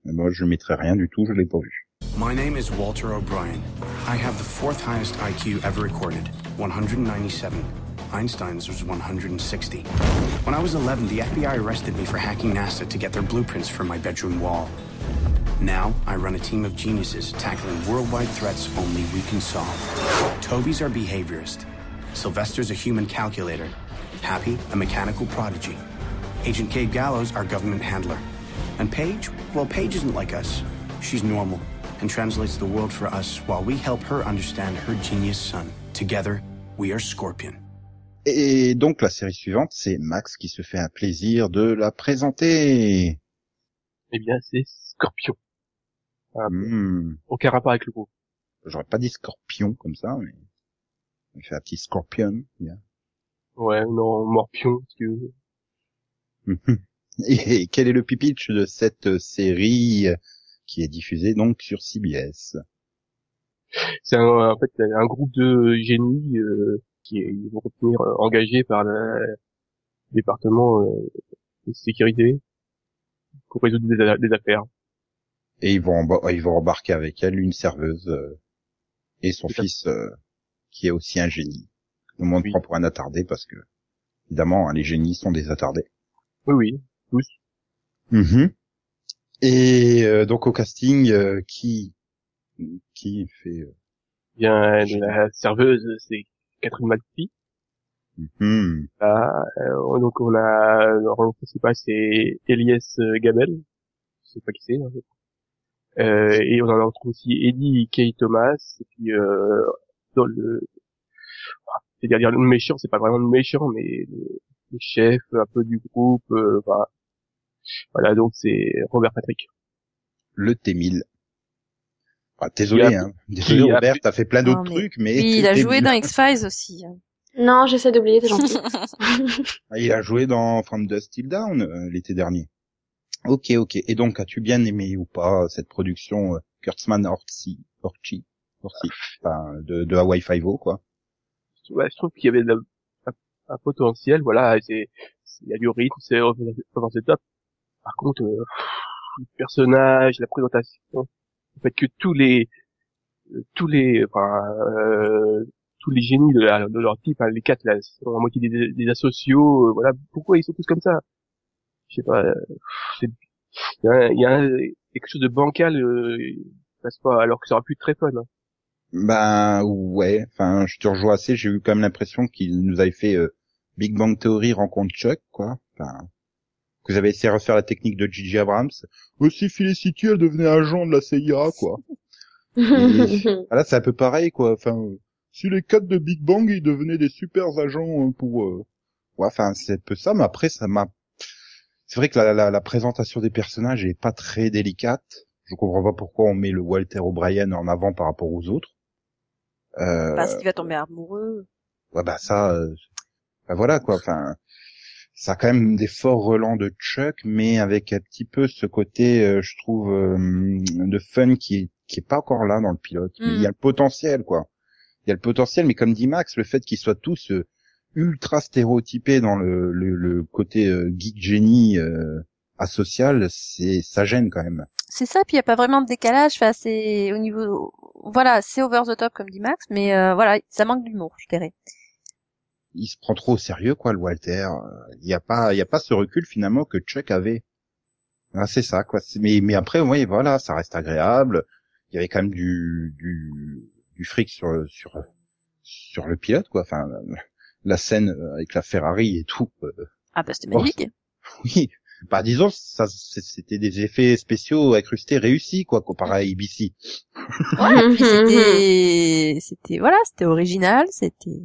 Moi, je mettrai rien du tout, je l'ai pas vu. My name is Walter O'Brien. I have the fourth highest IQ ever recorded, 197. Einstein's was 160. When I was 11, the FBI arrested me for hacking NASA to get their blueprints for my bedroom wall. Now, I run a team of geniuses tackling worldwide threats only we can solve. Toby's our behaviorist. Sylvester's a human calculator. Happy, a mechanical prodigy. Agent Kate Gallows, our government handler. And Paige? Well, Paige isn't like us. She's normal and translates the world for us while we help her understand her genius son. Together, we are Scorpion. Et donc la série suivante, c'est Max qui se fait un plaisir de la présenter. Eh bien, c'est Scorpion. Ah, Hmm. Aucun rapport avec le groupe. J'aurais pas dit scorpion comme ça, mais il fait un petit scorpion. bien. Ouais, non, Morpion, si tu veux. <laughs> Et quel est le pitch de cette série qui est diffusée donc sur CBS C'est un, en fait un groupe de génies euh, qui est, ils vont retenir euh, engagés par le département euh, de sécurité pour résoudre des, affaires. Et ils vont emba- ils vont embarquer avec elle une serveuse euh, et son fils euh, qui est aussi un génie. Tout le monde Oui. prend pour un attardé parce que évidemment hein, les génies sont des attardés. Oui, oui, tous. Mhm. Et euh, donc au casting, euh, qui qui fait euh, Bien, la serveuse, c'est Catherine McPhee. mhm. Là, euh, donc on a le rôle principal, c'est Elias euh, Gabel. Je sais pas qui c'est. en fait. Euh, et on en retrouve aussi Eddie Kay Thomas. Et puis euh, dans le, c'est-à-dire le méchant, c'est pas vraiment le méchant, mais le, le chef un peu du groupe. euh, enfin, voilà, donc c'est Robert Patrick. le T1000. Ah, désolé, a- hein. Désolé a Robert, t'as fait plein d'autres mais- trucs, mais Oui, il a T1000. joué dans X-Files aussi. Non, j'essaie d'oublier, t'es gentil. <laughs> Ah, Il a joué dans From Dust Till Down euh, l'été dernier. Ok, ok. Et donc, as-tu bien aimé ou pas cette production euh, Kurtzman Orsi, Orchi, Orsi, enfin, de, de Hawaii Five-O, quoi? Ouais, je trouve qu'il y avait de la- un, un potentiel. Voilà, c'est il y a du rythme, c'est over the top. Par contre, euh, le personnage, la présentation, le fait que tous les euh, tous les enfin euh, tous les génies de, leur type, hein, les quatre là, sont à moitié des, des asociaux, euh, voilà, pourquoi ils sont tous comme ça? Je sais pas. euh, Il y a, y a un- quelque chose de bancal, passe pas, alors que ça aurait pu être très fun. hein. Ben, ouais. Enfin, je te rejoins assez. J'ai eu quand même l'impression qu'il nous avait fait euh, Big Bang Theory rencontre Chuck, quoi. Enfin, vous avez essayé de refaire la technique de Gigi Abrams. Aussi, Felicity, elle devenait agent de la CIA, quoi. <laughs> Ah, là, c'est un peu pareil, quoi. Enfin, si les quatre de Big Bang, ils devenaient des super agents euh, pour... euh, Ouais, enfin, c'est un peu ça, mais après, ça m'a... C'est vrai que la, la, la présentation des personnages est pas très délicate. Je comprends pas pourquoi on met le Walter O'Brien en avant par rapport aux autres. Euh, Parce qu'il va tomber amoureux. ouais, bah ça... euh, bah voilà, quoi. Enfin, ça a quand même des forts relents de Chuck, mais avec un petit peu ce côté, euh, je trouve, euh, de fun qui est, qui est pas encore là dans le pilote. Mais il y a le potentiel, quoi. Il y a le potentiel, mais comme dit Max, le fait qu'ils soient tous euh, ultra stéréotypés dans le, le, le côté euh, geek génie euh, asocial, c'est ça gêne quand même. C'est ça, puis il y a pas vraiment de décalage. Enfin, c'est au niveau, voilà, c'est over the top comme dit Max, mais euh, voilà, ça manque d'humour, je dirais. Il se prend trop au sérieux, quoi, le Walter. Il y a pas, il y a pas ce recul finalement que Chuck avait. Ah, c'est ça, quoi. Mais, mais après, oui, voilà, ça reste agréable. Il y avait quand même du, du, du fric sur, le- sur, sur le pilote, quoi. Enfin, la scène avec la Ferrari et tout. euh, Ah bah c'était Oh, magnifique. <laughs> oui. Bah, disons, ça, c'était des effets spéciaux incrustés réussis, quoi, comparé à ABC. Ouais, et puis c'était, c'était voilà, c'était original, c'était.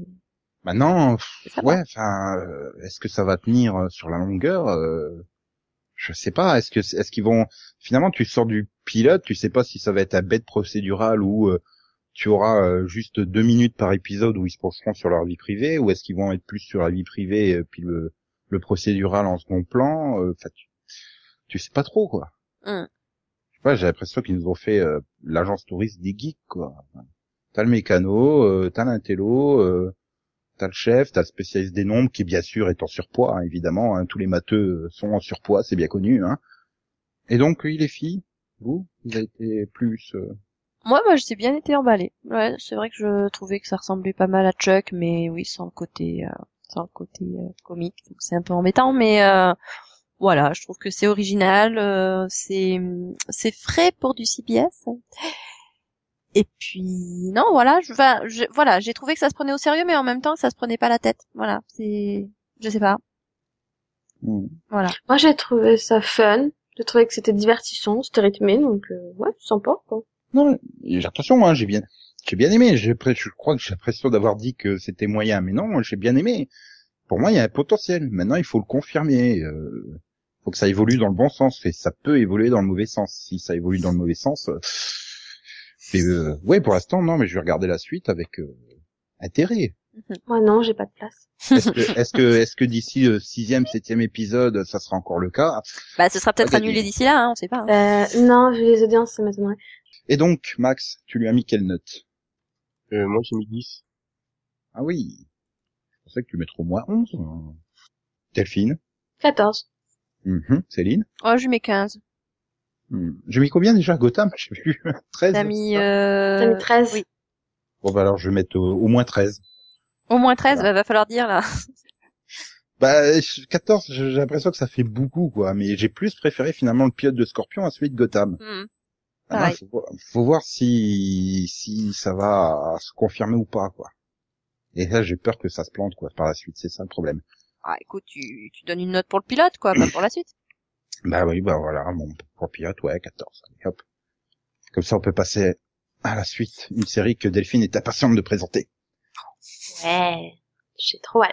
Maintenant, va. ouais, enfin, euh, est-ce que ça va tenir euh, sur la longueur euh, Je sais pas. Est-ce que est-ce qu'ils vont finalement tu sors du pilote, tu sais pas si ça va être un bête procédural ou euh, tu auras euh, juste deux minutes par épisode où ils se pencheront sur leur vie privée, ou est-ce qu'ils vont être plus sur la vie privée euh, puis le, le procédural en second plan Enfin, tu, tu sais pas trop quoi. Mm. Je sais pas, j'ai l'impression qu'ils nous ont fait euh, l'agence touriste des geeks quoi. T'as le mécano, euh, t'as l'intello. Euh, T'as le chef, t'as le spécialiste des nombres qui bien sûr est en surpoids, hein, évidemment. hein, tous les matheux sont en surpoids, c'est bien connu. Hein. Et donc, oui, les filles, vous, vous avez été plus... euh, Moi, moi, j'ai bien été emballée. Ouais, c'est vrai que je trouvais que ça ressemblait pas mal à Chuck, mais oui, sans le côté, euh, sans le côté euh, comique, c'est un peu embêtant, mais euh, voilà, je trouve que c'est original, euh, c'est c'est frais pour du CBS. Et puis non, voilà, je, enfin, je- voilà, j'ai trouvé que ça se prenait au sérieux, mais en même temps, ça se prenait pas la tête. Voilà, c'est, je sais pas, Mm. voilà. Moi, j'ai trouvé ça fun. J'ai trouvé que c'était divertissant, c'était rythmé, donc euh, ouais, sympa. Quoi. Non, j'ai attention, hein, j'ai bien, j'ai bien aimé. J'ai, je crois que j'ai l'impression d'avoir dit que c'était moyen, mais non, j'ai bien aimé. Pour moi, il y a un potentiel. Maintenant, il faut le confirmer. Euh, faut que ça évolue dans le bon sens. Et ça peut évoluer dans le mauvais sens. Si ça évolue dans le mauvais sens, euh, mais euh, ouais, pour l'instant, non, mais je vais regarder la suite avec euh, intérêt. Moi, non, j'ai pas de place. Est-ce que, est-ce que, <laughs> est-ce que d'ici le sixième, septième épisode, ça sera encore le cas? Bah, ce sera peut-être annulé d'ici là, hein, on sait pas. hein. Euh, non, vu les audiences, ça m'étonnerait. Et donc, Max, tu lui as mis quelle note? Euh, moi j'ai mis 10. Ah oui, je pensais que tu mettrais au moins 11. hein. Delphine? 14. Mhm. Céline? Oh, je lui mets 15. J'ai mis combien déjà Gotham? J'ai vu <laughs> 13. T'as mis, euh... T'as mis 13. oui. Bon bah alors je vais mettre au, au moins 13. Au moins 13, Voilà. bah, va falloir dire là. <laughs> Bah je- 14, j'ai l'impression que ça fait beaucoup quoi, mais j'ai plus préféré finalement le pilote de Scorpion à celui de Gotham. Hmm. Ah non, faut voir si si ça va se confirmer ou pas quoi. Et là j'ai peur que ça se plante quoi par la suite, c'est ça le problème. Ah, écoute, tu, tu donnes une note pour le pilote, quoi, pas pour la suite. Bah oui, bah voilà, bon, pour pilote, ouais, 14. Allez, hop. Comme ça on peut passer à la suite, une série que Delphine est impatiente de présenter. Ouais, j'ai trop hâte.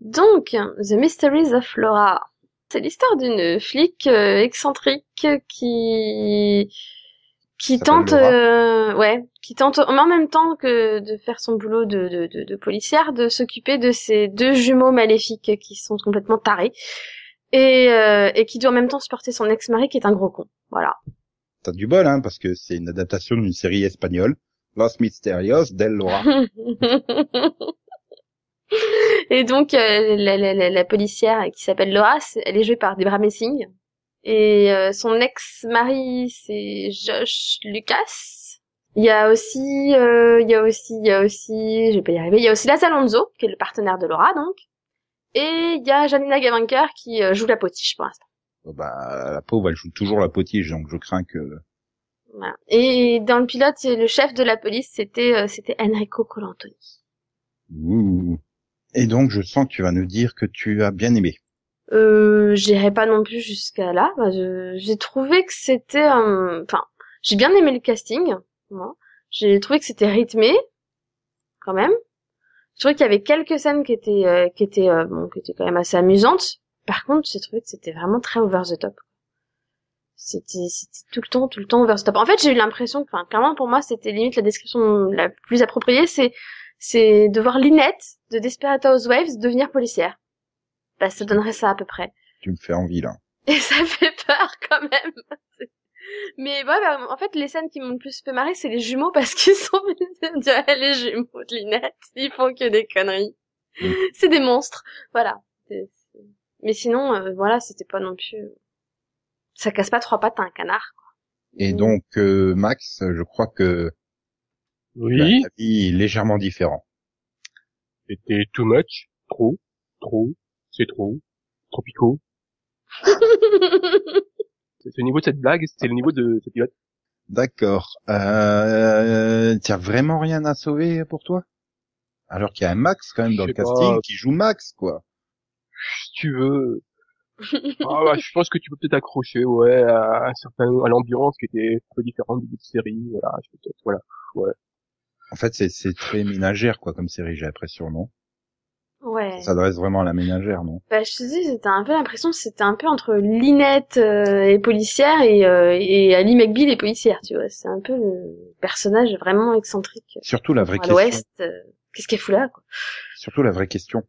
Donc, The Mysteries of Laura. C'est l'histoire d'une flic euh, excentrique qui qui tente euh, ouais, qui tente mais en même temps que de faire son boulot de de, de, de policière de s'occuper de ses deux jumeaux maléfiques qui sont complètement tarés et euh, et qui doit en même temps supporter son ex-mari qui est un gros con. Voilà. T'as du bol, hein, parce que c'est une adaptation d'une série espagnole, Los Misterios del Laura. <laughs> Et donc euh, la, la, la, la policière qui s'appelle Laura, elle est jouée par Debra Messing. Et euh, son ex-mari, c'est Josh Lucas. Il y a aussi, euh, il y a aussi, il y a aussi, je vais pas y arriver. Il y a aussi Laz Alonso, qui est le partenaire de Laura, donc. Et il y a Janina Gavankar qui euh, joue la potiche pour l'instant. Bon, bah, la pauvre, elle joue toujours la potige, donc je crains que... Voilà. Et dans le pilote, le chef de la police, c'était euh, c'était Enrico Colantoni. Ouh. Et donc, je sens que tu vas nous dire que tu as bien aimé. Euh, j'irai pas non plus jusqu'à là. Bah, j'ai trouvé que c'était, un- enfin, j'ai bien aimé le casting. J'ai trouvé que c'était rythmé, quand même. Je trouvais qu'il y avait quelques scènes qui étaient, euh, qui étaient, euh, bon, qui étaient quand même assez amusantes. Par contre, j'ai trouvé que c'était vraiment très over the top. C'était, c'était tout le temps, tout le temps over the top. En fait, j'ai eu l'impression, que, enfin, clairement pour moi, c'était limite la description la plus appropriée, c'est, c'est de voir Lynette de Desperate Housewives devenir policière. Bah, ça donnerait ça à peu près. Tu me fais envie, là. Et ça fait peur quand même. Mais ouais, bah, en fait, les scènes qui m'ont le plus fait marrer, c'est les jumeaux parce qu'ils <laughs> sont, on dirait les jumeaux de Linette. Ils font que des conneries. Mm. C'est des monstres. Voilà. Mais sinon, euh, voilà, c'était pas non plus, ça casse pas trois pattes à un canard. Et Mm. donc, euh, Max, je crois que Oui, la vie est légèrement différent. c'était too much, trop, trop, c'est trop, tropicaux. <laughs> C'est le niveau de cette blague, c'est le niveau de ce pilote. D'accord. Euh, t'as vraiment rien à sauver pour toi? Alors qu'il y a un Max quand même dans le casting qui joue Max, quoi. Si tu veux. Ah bah, je pense que tu peux peut-être accrocher, ouais, à un certain, à l'ambiance qui était un peu différente du bout de série, voilà, je peux peut-être, voilà. En fait, c'est c'est très ménagère, quoi, comme série, j'ai l'impression, non? Ouais. Ça s'adresse vraiment à la ménagère, non? Bah, je te dis, c'était un peu l'impression que c'était un peu entre Linette euh, et policière et, euh, et Ali McBeal et policière, tu vois. C'est un peu le personnage vraiment excentrique. Surtout la vraie à question. l'ouest, euh, qu'est-ce qu'elle fout là, quoi? Surtout la vraie question.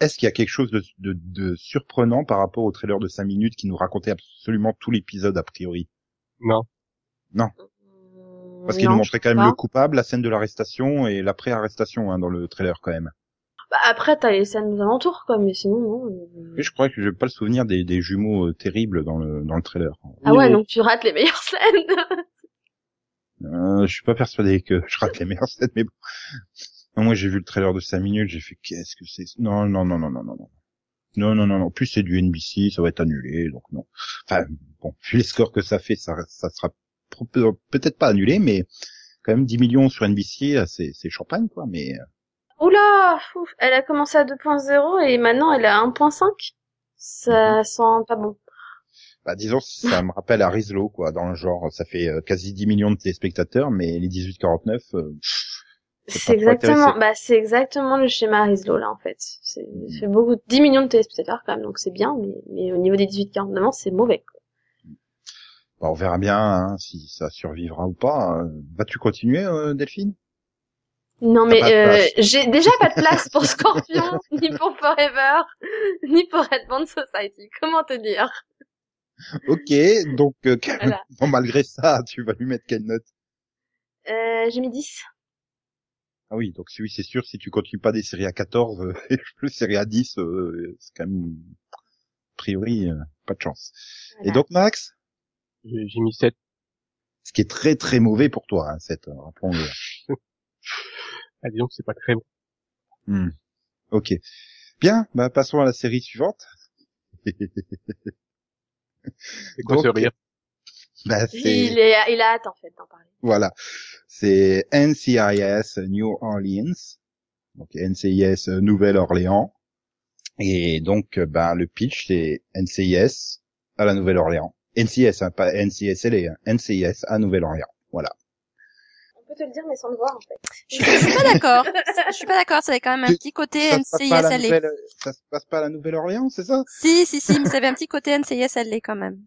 Est-ce qu'il y a quelque chose de, de, de surprenant par rapport au trailer de 5 minutes qui nous racontait absolument tout l'épisode a priori? Non. Parce qu'il Non, nous montrait quand même le coupable, la scène de l'arrestation et l'après-arrestation hein, dans le trailer quand même. Bah, après, t'as les scènes aux alentours, quoi, mais sinon, non. euh. Mais je crois que j'ai pas le souvenir des, des jumeaux euh, terribles dans le, dans le trailer. Ah ouais, donc tu rates les meilleures scènes. <laughs> Euh, je suis pas persuadé que je rate les meilleures scènes, mais bon. Moi, j'ai vu le trailer de 5 minutes, j'ai fait qu'est-ce que c'est? Non, non, non, non, non, non, non. Non, non, non, non. Plus, c'est du NBC, ça va être annulé, donc non. Enfin, bon, vu les scores que ça fait, ça, ça sera peut-être pas annulé, mais quand même 10 millions sur NBC, c'est, c'est champagne, quoi. Mais euh, Oula, ouf, elle a commencé à 2.0 et maintenant elle est à 1.5. Ça sent pas bon. bah, disons, ça me rappelle à Rizlo, quoi, dans le genre, ça fait euh, quasi 10 millions de téléspectateurs, mais les 18-49, euh, C'est exactement, bah c'est exactement le schéma Rizlo là en fait. C'est c'est beaucoup, 10 millions de téléspectateurs quand même, donc c'est bien, mais, mais au niveau des 18-49 ans, c'est mauvais. quoi. bah, on verra bien hein, si ça survivra ou pas. Euh, Vas-tu continuer, euh, Delphine? Non mais euh, place. j'ai déjà pas de <laughs> place pour Scorpion, <laughs> ni pour Forever, ni pour Red Band Society. Comment te dire? Ok, donc euh, Voilà. <laughs> bon, malgré ça, tu vas lui mettre quelle note? Euh, J'ai mis 10. Ah oui, donc oui, c'est sûr, si tu continues pas des séries à 14 euh, et plus séries à 10, euh, c'est quand même, a priori, euh, pas de chance. Et donc, Max? J'ai j'ai mis 7. Ce qui est très très mauvais pour toi, hein, cette, euh, rappelons-le. Ah, disons que c'est pas très bon. Hmm. Ok. Bien, bah passons à la série suivante. <laughs> C'est quoi Donc, ce rire bah, Il est, il a hâte en fait d'en parler. voilà. C'est NCIS New Orleans. Donc NCIS Nouvelle-Orléans. Et donc, ben, le pitch, c'est NCIS à la Nouvelle-Orléans. NCIS, hein, pas NCSLA, hein, NCIS à Nouvelle-Orléans. Voilà. On peut te le dire mais sans le voir en fait. Je suis pas d'accord. Je suis pas d'accord. Ça avait quand même un petit côté la NCISLA. Nouvelle- ça se passe pas à la Nouvelle-Orléans, c'est ça? Si, si, si, mais ça avait un petit côté NCISLA quand même.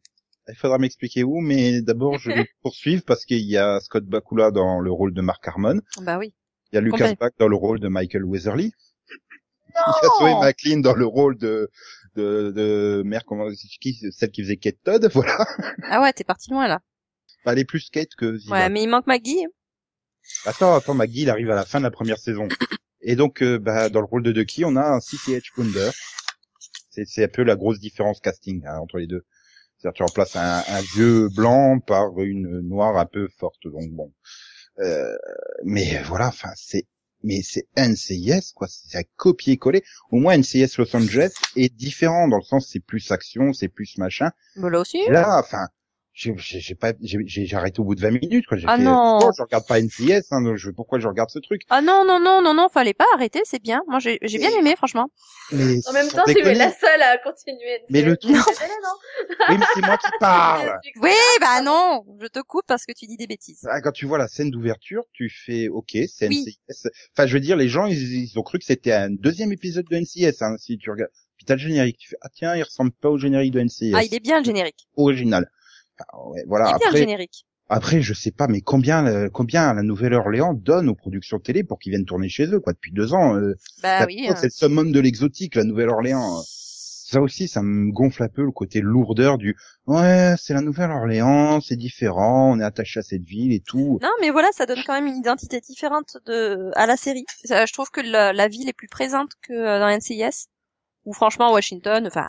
Il faudra m'expliquer où, mais d'abord, je vais poursuivre parce qu'il y a Scott Bakula dans le rôle de Mark Harmon. Bah oui. Il y a Lucas. Black dans le rôle de Michael Weatherly. Il y a Zoe McLean dans le rôle de de, de mère comment qui celle qui faisait Kate Todd <laughs> voilà Ah ouais, t'es parti loin là. Bah, elle est plus Kate que Ziva. Ouais, mais il manque Maggie. Attends attends Maggie il arrive à la fin de la première saison. Et donc euh, bah, dans le rôle de Ducky on a un CCH Pounder c'est un peu la grosse différence casting hein, entre les deux. C'est-à-dire tu remplaces un, un vieux blanc par une noire un peu forte. Donc bon. Euh, mais voilà enfin c'est mais c'est NCIS quoi. C'est un copier-coller. Au moins NCIS Los Angeles est différent dans le sens c'est plus action c'est plus machin. Bah là aussi. Là enfin j'ai j'ai j'ai pas j'ai j'ai j'ai arrêté au bout de 20 minutes quoi j'ai Ah fait non. oh, je regarde pas NCIS hein, donc je pourquoi je regarde ce truc? Ah non, non, non, non, non, fallait pas arrêter, c'est bien. Moi, j'ai j'ai bien aimé, franchement. mais En même temps, tu es la seule à continuer. Mais le truc. truc- <laughs> oui mais c'est moi qui <laughs> parle Oui, bah non, je te coupe parce que tu dis des bêtises. Ah, quand tu vois la scène d'ouverture, tu fais OK, c'est Oui. NCIS. Enfin, je veux dire, les gens, ils, ils ont cru que c'était un deuxième épisode de NCIS. Hein, si tu regardes, puis t'as le générique, tu fais ah tiens, il ressemble pas au générique de NCIS Ah, il est bien le générique. original. Ouais, Il voilà. bien Après, générique. après, je sais pas, mais combien, euh, combien la Nouvelle-Orléans donne aux productions télé pour qu'ils viennent tourner chez eux, quoi, depuis deux ans. Euh, Bah oui. C'est le summum de l'exotique, la Nouvelle-Orléans. Ça aussi, ça me gonfle un peu le côté lourdeur du ouais, c'est la Nouvelle-Orléans, c'est différent, on est attaché à cette ville et tout. Non, mais voilà, ça donne quand même une identité différente de à la série. Ça, je trouve que la, la ville est plus présente que euh, dans NCIS. Ou franchement, Washington, enfin,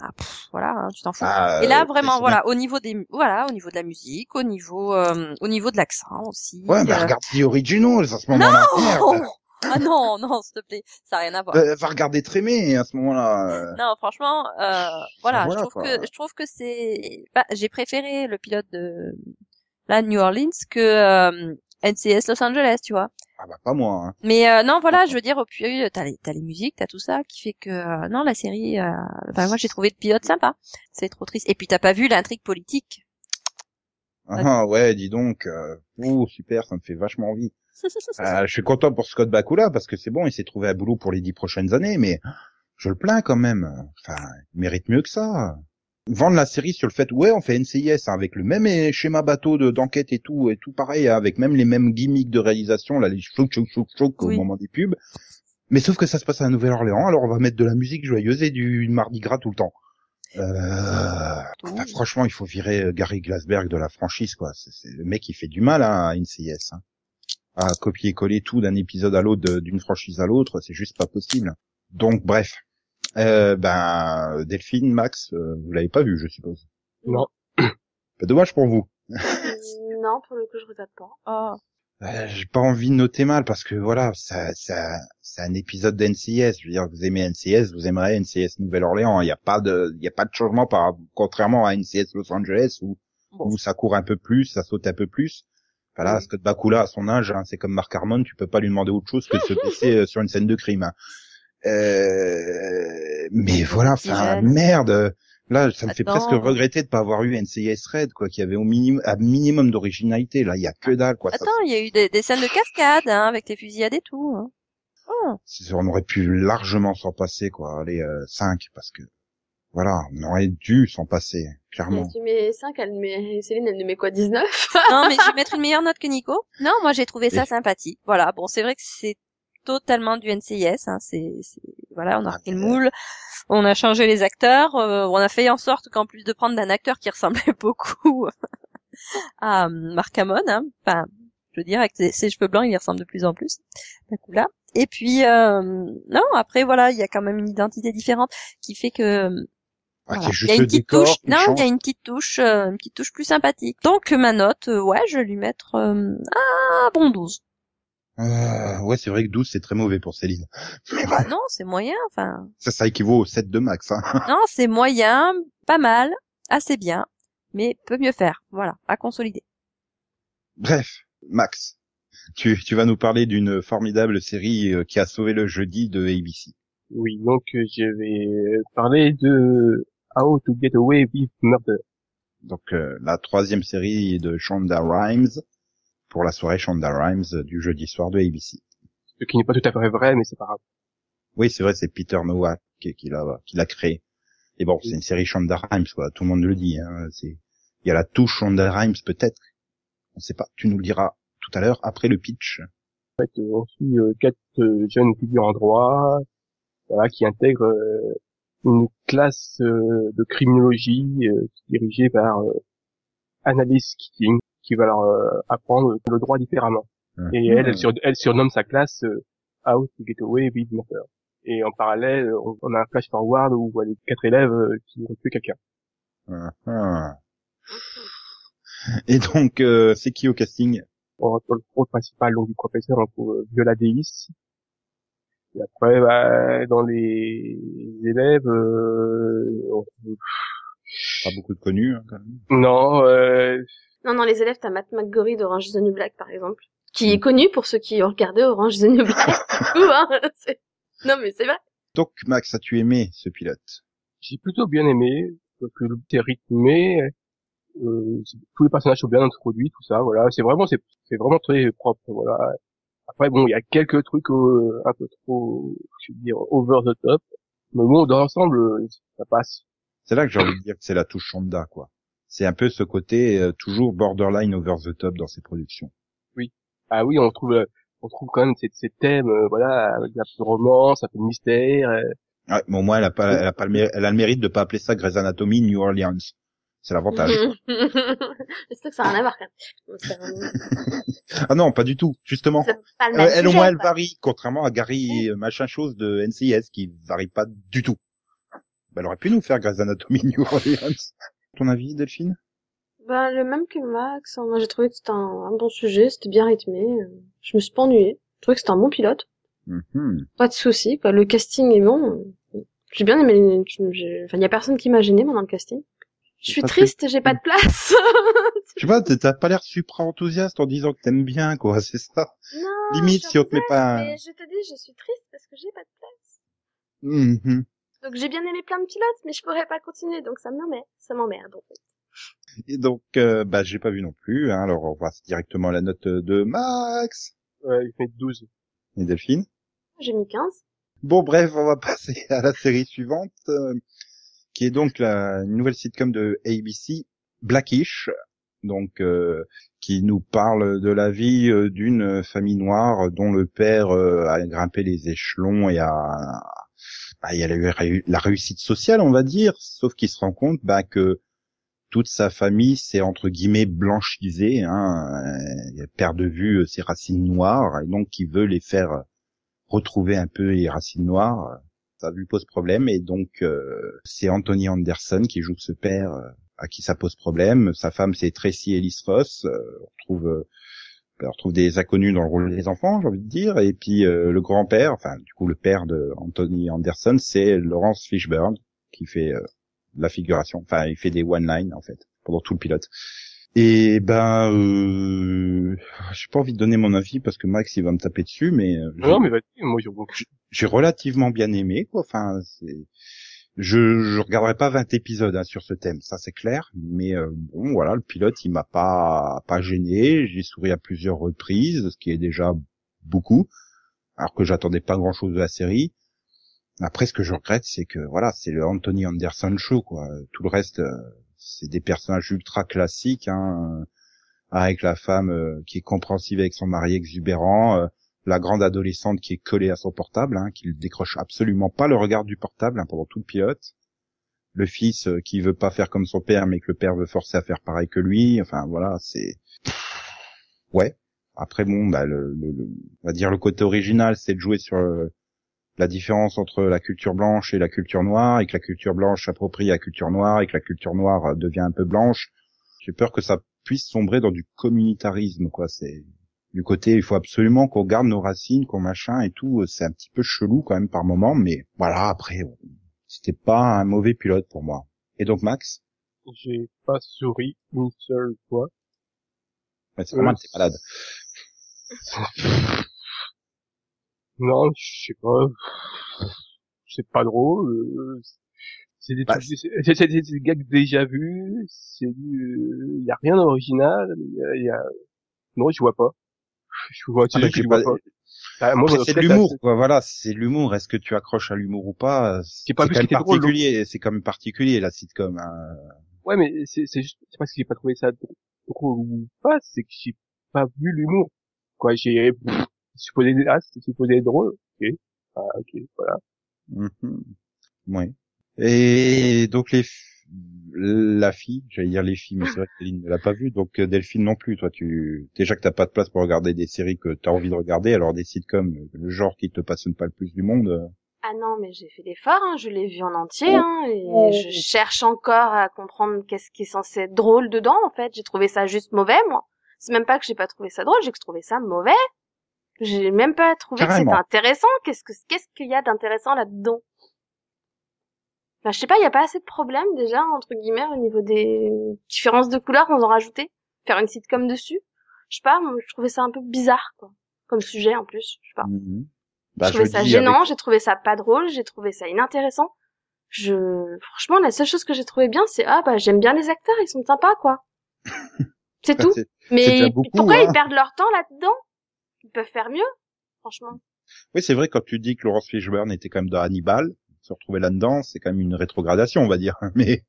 voilà, hein, tu t'en fous. Ah, Et là, euh, vraiment, voilà, au niveau des, voilà, au niveau de la musique, au niveau, euh, au niveau de l'accent aussi. Ouais, bah regarde The Originals à ce moment-là. Merde. <laughs> Ah non, non, s'il te plaît, ça n'a rien à voir. Euh, va regarder Trémé à ce moment-là. euh. Non, franchement, euh, voilà, voilà, je trouve quoi. que je trouve que c'est, bah, j'ai préféré le pilote de la New Orleans que euh, NCS Los Angeles, tu vois. Ah bah pas moi. Hein. Mais euh, non, voilà, je veux dire, au puis t'as les t'as les musiques, t'as tout ça qui fait que euh, non, la série, euh, enfin moi j'ai trouvé le pilote sympa. C'est trop triste. Et puis t'as pas vu l'intrigue politique. Ah ouais, dis donc. Euh... Oh super, ça me fait vachement envie. <laughs> Je suis content pour Scott Bakula parce que c'est bon, il s'est trouvé un boulot pour les dix prochaines années, mais je le plains quand même. Enfin, il mérite mieux que ça. Vendre la série sur le fait, ouais, on fait NCIS hein, avec le même schéma bateau de d'enquête et tout, et tout pareil, hein, avec même les mêmes gimmicks de réalisation, là, les chouk chouk chouk chouk au Oui. moment des pubs. Mais sauf que ça se passe à la Nouvelle-Orléans, alors on va mettre de la musique joyeuse et du Mardi Gras tout le temps. Euh... franchement, il faut virer euh, Gary Glasberg de la franchise, quoi. C'est le mec qui fait du mal hein, à NCIS. Hein. À copier-coller tout d'un épisode à l'autre, d'une franchise à l'autre, c'est juste pas possible. Donc, bref. Euh, ben, Delphine, Max, euh, vous l'avez pas vu, je suppose. Non. <coughs> Pas dommage pour vous. non, pour le coup, je regarde pas. Oh. Euh, J'ai pas envie de noter mal parce que voilà, ça, ça, c'est un épisode d'NCIS. Je veux dire, vous aimez NCIS, vous aimerez NCIS Nouvelle-Orléans. Il n'y a pas de, il y a pas de changement par, contrairement à NCIS Los Angeles où, Bon. où ça court un peu plus, ça saute un peu plus. Voilà, Oui. Scott Bakula à son âge, hein, c'est comme Mark Harmon, tu peux pas lui demander autre chose que de se <laughs> baisser euh, sur une scène de crime. hein. Euh, mais voilà, enfin merde. Là, ça me fait presque regretter de pas avoir eu NCIS Red, quoi, qui avait au minimum, un minimum d'originalité. Là, il y a que dalle, quoi. Attends, il y a eu des, des scènes de cascade, hein, avec les fusillades et tout. Hein. Oh. on aurait pu largement s'en passer, quoi. Allez, euh, 5, parce que voilà, on aurait dû s'en passer, clairement. Tu mets 5, elle met, Céline, elle nous met quoi, 19? Non, mais je vais <laughs> mettre une meilleure note que Nico. Non, moi j'ai trouvé ça sympathique. Voilà, bon, c'est vrai que c'est totalement du NCIS. Hein, c'est, voilà, on a Ah, repris le moule, on a changé les acteurs, euh, on a fait en sorte qu'en plus de prendre d'un acteur qui ressemblait <laughs> beaucoup à euh, Mark Hamill, hein, enfin, je veux dire, avec ses, ses cheveux blancs, il y ressemble de plus en plus. Là. Et puis, euh, non, après voilà, il y a quand même une identité différente qui fait que Ah, voilà. Il y a une petite décor touche. Non, il y a une petite touche, euh, une petite touche plus sympathique. Donc ma note, euh, ouais, je vais lui mettre euh, un bon 12. Euh, ouais, c'est vrai que 12, c'est très mauvais pour Céline. Bah non, c'est moyen. Enfin, Ça, ça équivaut au 7 de max. Hein. <laughs> non, c'est moyen, pas mal, assez bien, mais peut mieux faire. Voilà, à consolider. Bref, Max, tu, tu vas nous parler d'une formidable série euh, qui a sauvé le jeudi de ABC. Oui, donc euh, je vais parler de How to Get Away with Murder. Donc euh, la troisième série de Shonda Rhimes pour la soirée Shonda Rhimes euh, du jeudi soir de ABC. Ce qui n'est pas tout à fait vrai, mais c'est pas grave. Oui, c'est vrai, c'est Peter Nowak qui, qui l'a qui l'a créé. Et bon, c'est une série Shonda Rhimes, quoi. Tout le monde le dit. Hein. C'est il y a la touche Shonda Rhimes peut-être. On sait pas. Tu nous le diras tout à l'heure après le pitch. En fait, euh, on suit euh, quatre euh, jeunes étudiants en droit, voilà, qui intègrent euh, une classe de criminologie dirigée par Annalise Keating, qui va leur euh, apprendre le droit différemment. Et Mhm. elle, elle, sur- elle surnomme sa classe euh, How to Get Away with Murder. Et en parallèle, on, on a un flash forward où on voit les quatre élèves euh, qui ont tué quelqu'un. Ah. Et donc, euh, c'est qui au casting? On retrouve le rôle principal donc, du professeur, on trouve euh, Viola Davis. Et après, bah, dans les élèves, euh, on trouve... Pas beaucoup de connus, hein, quand même. non, euh, Non, non, les élèves, t'as Matt McGorry d'Orange is the New Black, par exemple, qui est connu pour ceux qui ont regardé Orange is the New Black. <laughs> Coup, hein, <laughs> c'est- non, mais c'est vrai. Donc, Max, as-tu aimé ce pilote? J'ai plutôt bien aimé, parce que le est rythmé, euh, c'est- tous les personnages sont bien introduits, tout ça, voilà. C'est vraiment, c'est, c'est vraiment très propre, voilà. Après, bon, il y a quelques trucs euh, un peu trop, je veux dire, over the top. Mais bon, dans l'ensemble, ça passe. C'est là que j'ai envie de dire que c'est la touche Shonda, quoi. C'est un peu ce côté euh, toujours borderline over the top dans ses productions. Ah oui, on trouve, euh, on trouve quand même ces, ces thèmes, euh, voilà, avec un peu de romance, un peu de mystère. euh, Ouais, mais au moins, elle a pas, elle a pas le mérite, elle a le mérite de pas appeler ça Grey's Anatomy New Orleans. C'est l'avantage. <laughs> J'espère que ça n'a rien à voir, quand même. C'est vraiment- <laughs> ah non, pas du tout, justement. c'est pas le Euh, même elle au moins elle quoi. varie, contrairement à Gary machin chose de NCIS qui varie pas du tout. Bah, elle aurait pu nous faire Grey's Anatomy New Orleans. Ton avis, Delphine? Bah, le même que Max. hein. Moi, j'ai trouvé que c'était un, un bon sujet, c'était bien rythmé. euh, Je me suis pas ennuyée. Je trouvais que c'était un bon pilote. Mhm. Pas de souci, quoi. Le casting est bon. J'ai bien aimé. Enfin, il y a personne qui m'a gêné pendant le casting. Je suis que- triste, j'ai pas de place. Je sais pas, t'as- pas l'air supra enthousiaste en disant que t'aimes bien, quoi, c'est ça? non. Limite, si on te met pas mais Je te dis, je suis triste parce que j'ai pas de place. Mhm. Donc j'ai bien aimé plein de pilotes, mais je pourrais pas continuer, donc ça m'emmerde. Ça m'emmerde, en fait. Et donc, euh, bah, j'ai pas vu non plus, hein, alors on passe directement à la note de Max ouais, il fait 12. et Delphine? J'ai mis 15. Bon, bref, on va <laughs> passer à la série suivante, euh, qui est donc la nouvelle sitcom de ABC, Blackish, donc euh, qui nous parle de la vie euh, d'une famille noire dont le père euh, a grimpé les échelons et a, bah, il a eu réu- la réussite sociale, on va dire, sauf qu'il se rend compte bah, que toute sa famille s'est entre guillemets blanchisée, hein, euh, il perd de vue euh, ses racines noires et donc il veut les faire retrouver un peu les racines noires. Ça lui pose problème et donc euh, c'est Anthony Anderson qui joue ce père euh, à qui ça pose problème. Sa femme c'est Tracy Ellis Ross. Euh, on retrouve euh, on retrouve des inconnus dans le rôle des enfants, j'ai envie de dire, et puis euh, le grand-père, enfin du coup le père de Anthony Anderson, c'est Lawrence Fishburne qui fait euh, la figuration, enfin il fait des one-line en fait pendant tout le pilote. Et ben, euh, j'ai pas envie de donner mon avis parce que Max il va me taper dessus, mais euh, Non, mais vas-y, moi, j'ai relativement bien aimé quoi. Enfin, c'est je je regarderai pas 20 épisodes hein, sur ce thème, ça c'est clair, mais euh, bon voilà, le pilote il m'a pas pas gêné, j'ai souri à plusieurs reprises, ce qui est déjà beaucoup, alors que j'attendais pas grand-chose de la série. Après ce que je regrette c'est que voilà, c'est le Anthony Anderson show quoi, tout le reste euh, c'est des personnages ultra classiques hein, avec la femme euh, qui est compréhensive avec son mari exubérant, euh, la grande adolescente qui est collée à son portable, hein, qui ne décroche absolument pas le regard du portable hein, pendant tout le pilote, le fils euh, qui veut pas faire comme son père, mais que le père veut forcer à faire pareil que lui. Enfin voilà, c'est <laughs> ouais. Après bon, bah, le, on va dire le côté original, c'est de jouer sur euh, la différence entre la culture blanche et la culture noire, et que la culture blanche s'approprie à la culture noire, et que la culture noire euh, devient un peu blanche. J'ai peur que ça puisse sombrer dans du communautarisme, quoi. C'est du côté, il faut absolument qu'on garde nos racines, qu'on machin et tout. C'est un petit peu chelou quand même par moment, mais voilà. Après, c'était pas un mauvais pilote pour moi. Et donc Max? J'ai pas souri une seule fois. ouais, C'est vraiment Euh, t'es malade. <laughs> Non, je sais pas. C'est pas drôle. euh, C'est des Bah, trucs, c'est des gags déjà vus. C'est du, il y a rien d'original. Il y a, y a- non, je vois pas. Je vois, Ah, bah, je j'ai vois pas- pas. Ah, moi, c'est ce de l'humour, quoi. Voilà, c'est l'humour. Est-ce que tu accroches à l'humour ou pas C'est pas quand même particulier. C'est quand même particulier la sitcom. Hein. Ouais, mais c'est c'est juste, c'est pas que j'ai pas trouvé ça drôle ou pas, c'est que j'ai pas vu l'humour. Quoi, j'ai supposé, ah, c'était supposé être drôle. Ok. Ah, ok, voilà. Mhm. Ouais. Et donc les la fille, j'allais dire les filles, mais c'est vrai que Céline ne l'a pas vu, donc euh, Delphine non plus. Toi, tu déjà que t'as pas de place pour regarder des séries que t'as envie de regarder, alors des sitcoms, le genre qui te passionne pas le plus du monde. euh, Ah non, mais j'ai fait l'effort, hein, je l'ai vu en entier, hein, et je cherche encore à comprendre qu'est-ce qui est censé être drôle dedans, en fait. J'ai trouvé ça juste mauvais, moi. C'est même pas que j'ai pas trouvé ça drôle, j'ai que trouvé ça mauvais. J'ai même pas trouvé que c'était intéressant. Qu'est-ce que qu'est-ce qu'il y a d'intéressant là-dedans? Enfin, je sais pas, il y a pas assez de problèmes déjà entre guillemets au niveau des différences de couleurs qu'on en rajouter, faire une sitcom dessus. Je sais pas, moi, je trouvais ça un peu bizarre quoi, comme sujet en plus. Je sais pas. mhm. Bah, je trouvais je ça gênant, avec- j'ai trouvé ça pas drôle, j'ai trouvé ça inintéressant. Je, franchement, la seule chose que j'ai trouvé bien, c'est ah bah j'aime bien les acteurs, ils sont sympas quoi. <laughs> C'est tout. Mais beaucoup, pourquoi hein. ils perdent leur temps là-dedans? Ils peuvent faire mieux, franchement. Oui, c'est vrai quand tu dis que Laurence Fishburne était quand même dans Hannibal, se retrouver là-dedans, c'est quand même une rétrogradation, on va dire. <laughs> Mais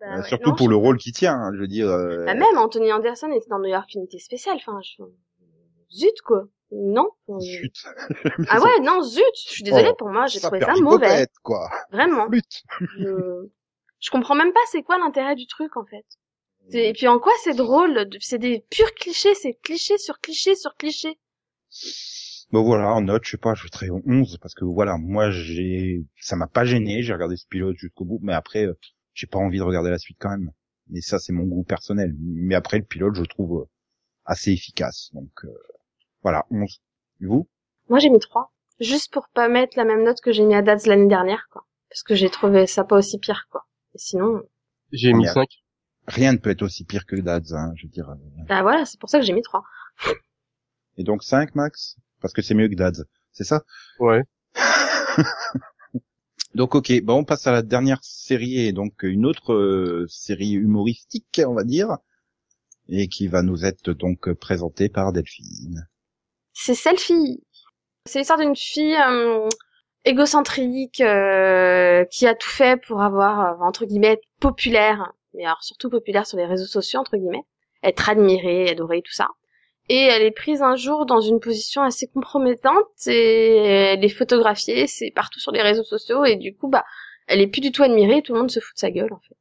Bah euh, surtout non, pour je- le rôle qu'il tient, hein, je veux dire. euh, Bah, même Anthony Anderson était dans New York Unité Spéciale. Enfin, je... zut quoi. Non. Zut. <laughs> <laughs> Ah ouais, non, zut. Je suis désolée Oh, pour moi, j'ai trouvé ça mauvais. quoi. Vraiment. Flûte. je... je comprends même pas c'est quoi l'intérêt du truc en fait. Et puis en quoi c'est drôle C'est des purs clichés, c'est cliché sur cliché sur cliché. Bon voilà, en note, je sais pas, je ferai 11 parce que voilà, moi j'ai ça m'a pas gêné, j'ai regardé ce pilote jusqu'au bout, mais après euh, j'ai pas envie de regarder la suite quand même. Mais ça c'est mon goût personnel. Mais après le pilote, je le trouve euh, assez efficace. Donc euh, voilà, 11. Et vous? Moi j'ai mis 3. Juste pour pas mettre la même note que j'ai mis à Dads l'année dernière quoi. Parce que j'ai trouvé ça pas aussi pire quoi. Et sinon, J'ai mis Bien. 5. Rien ne peut être aussi pire que Dads, hein, je veux dire. euh. bah voilà, c'est pour ça que j'ai mis 3. Et donc 5 max? Parce que c'est mieux que Dads. C'est ça? Ouais. <laughs> Donc ok, bon on passe à la dernière série et donc une autre euh, série humoristique, on va dire, et qui va nous être donc présentée par Delphine. C'est Selfie. C'est l'histoire d'une fille euh, égocentrique euh, qui a tout fait pour avoir, euh, entre guillemets, être populaire, mais alors surtout populaire sur les réseaux sociaux, entre guillemets, être admirée, adorée, tout ça. Et elle est prise un jour dans une position assez compromettante et elle est photographiée, c'est partout sur les réseaux sociaux et du coup, bah, elle est plus du tout admirée, tout le monde se fout de sa gueule en fait.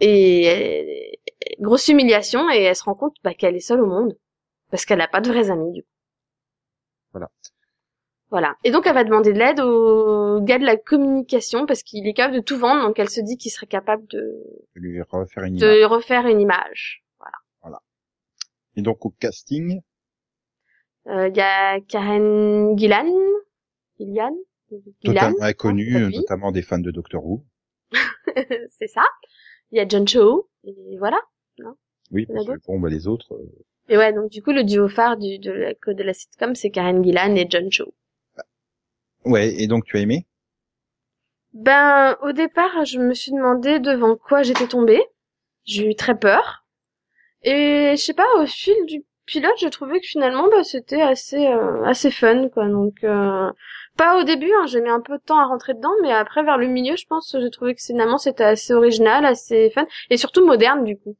Et grosse humiliation et elle se rend compte bah, qu'elle est seule au monde parce qu'elle n'a pas de vrais amis du coup. Voilà. Voilà. Et donc elle va demander de l'aide au gars de la communication parce qu'il est capable de tout vendre, donc elle se dit qu'il serait capable de, lui refaire une image. de refaire une image. Et donc au casting, Euh, Il y a Karen Gillan, Gillian, Totalement suit. notamment des fans de Doctor Who. <laughs> c'est ça. Il y a John Cho, et voilà. Oui, parce que bon, bah, les autres. euh, Et ouais, donc du coup, le duo phare du, de, la, de la sitcom, c'est Karen Gillan et John Cho. Ouais, et donc tu as aimé? Ben, au départ, je me suis demandé devant quoi j'étais tombée. J'ai eu très peur. Et je sais pas, au fil du pilote, j'ai trouvé que finalement, bah, c'était assez, euh, assez fun, quoi. Donc, euh, pas au début, hein, j'ai mis un peu de temps à rentrer dedans, mais après, vers le milieu, je pense, j'ai trouvé que finalement, c'était assez original, assez fun, et surtout moderne, du coup.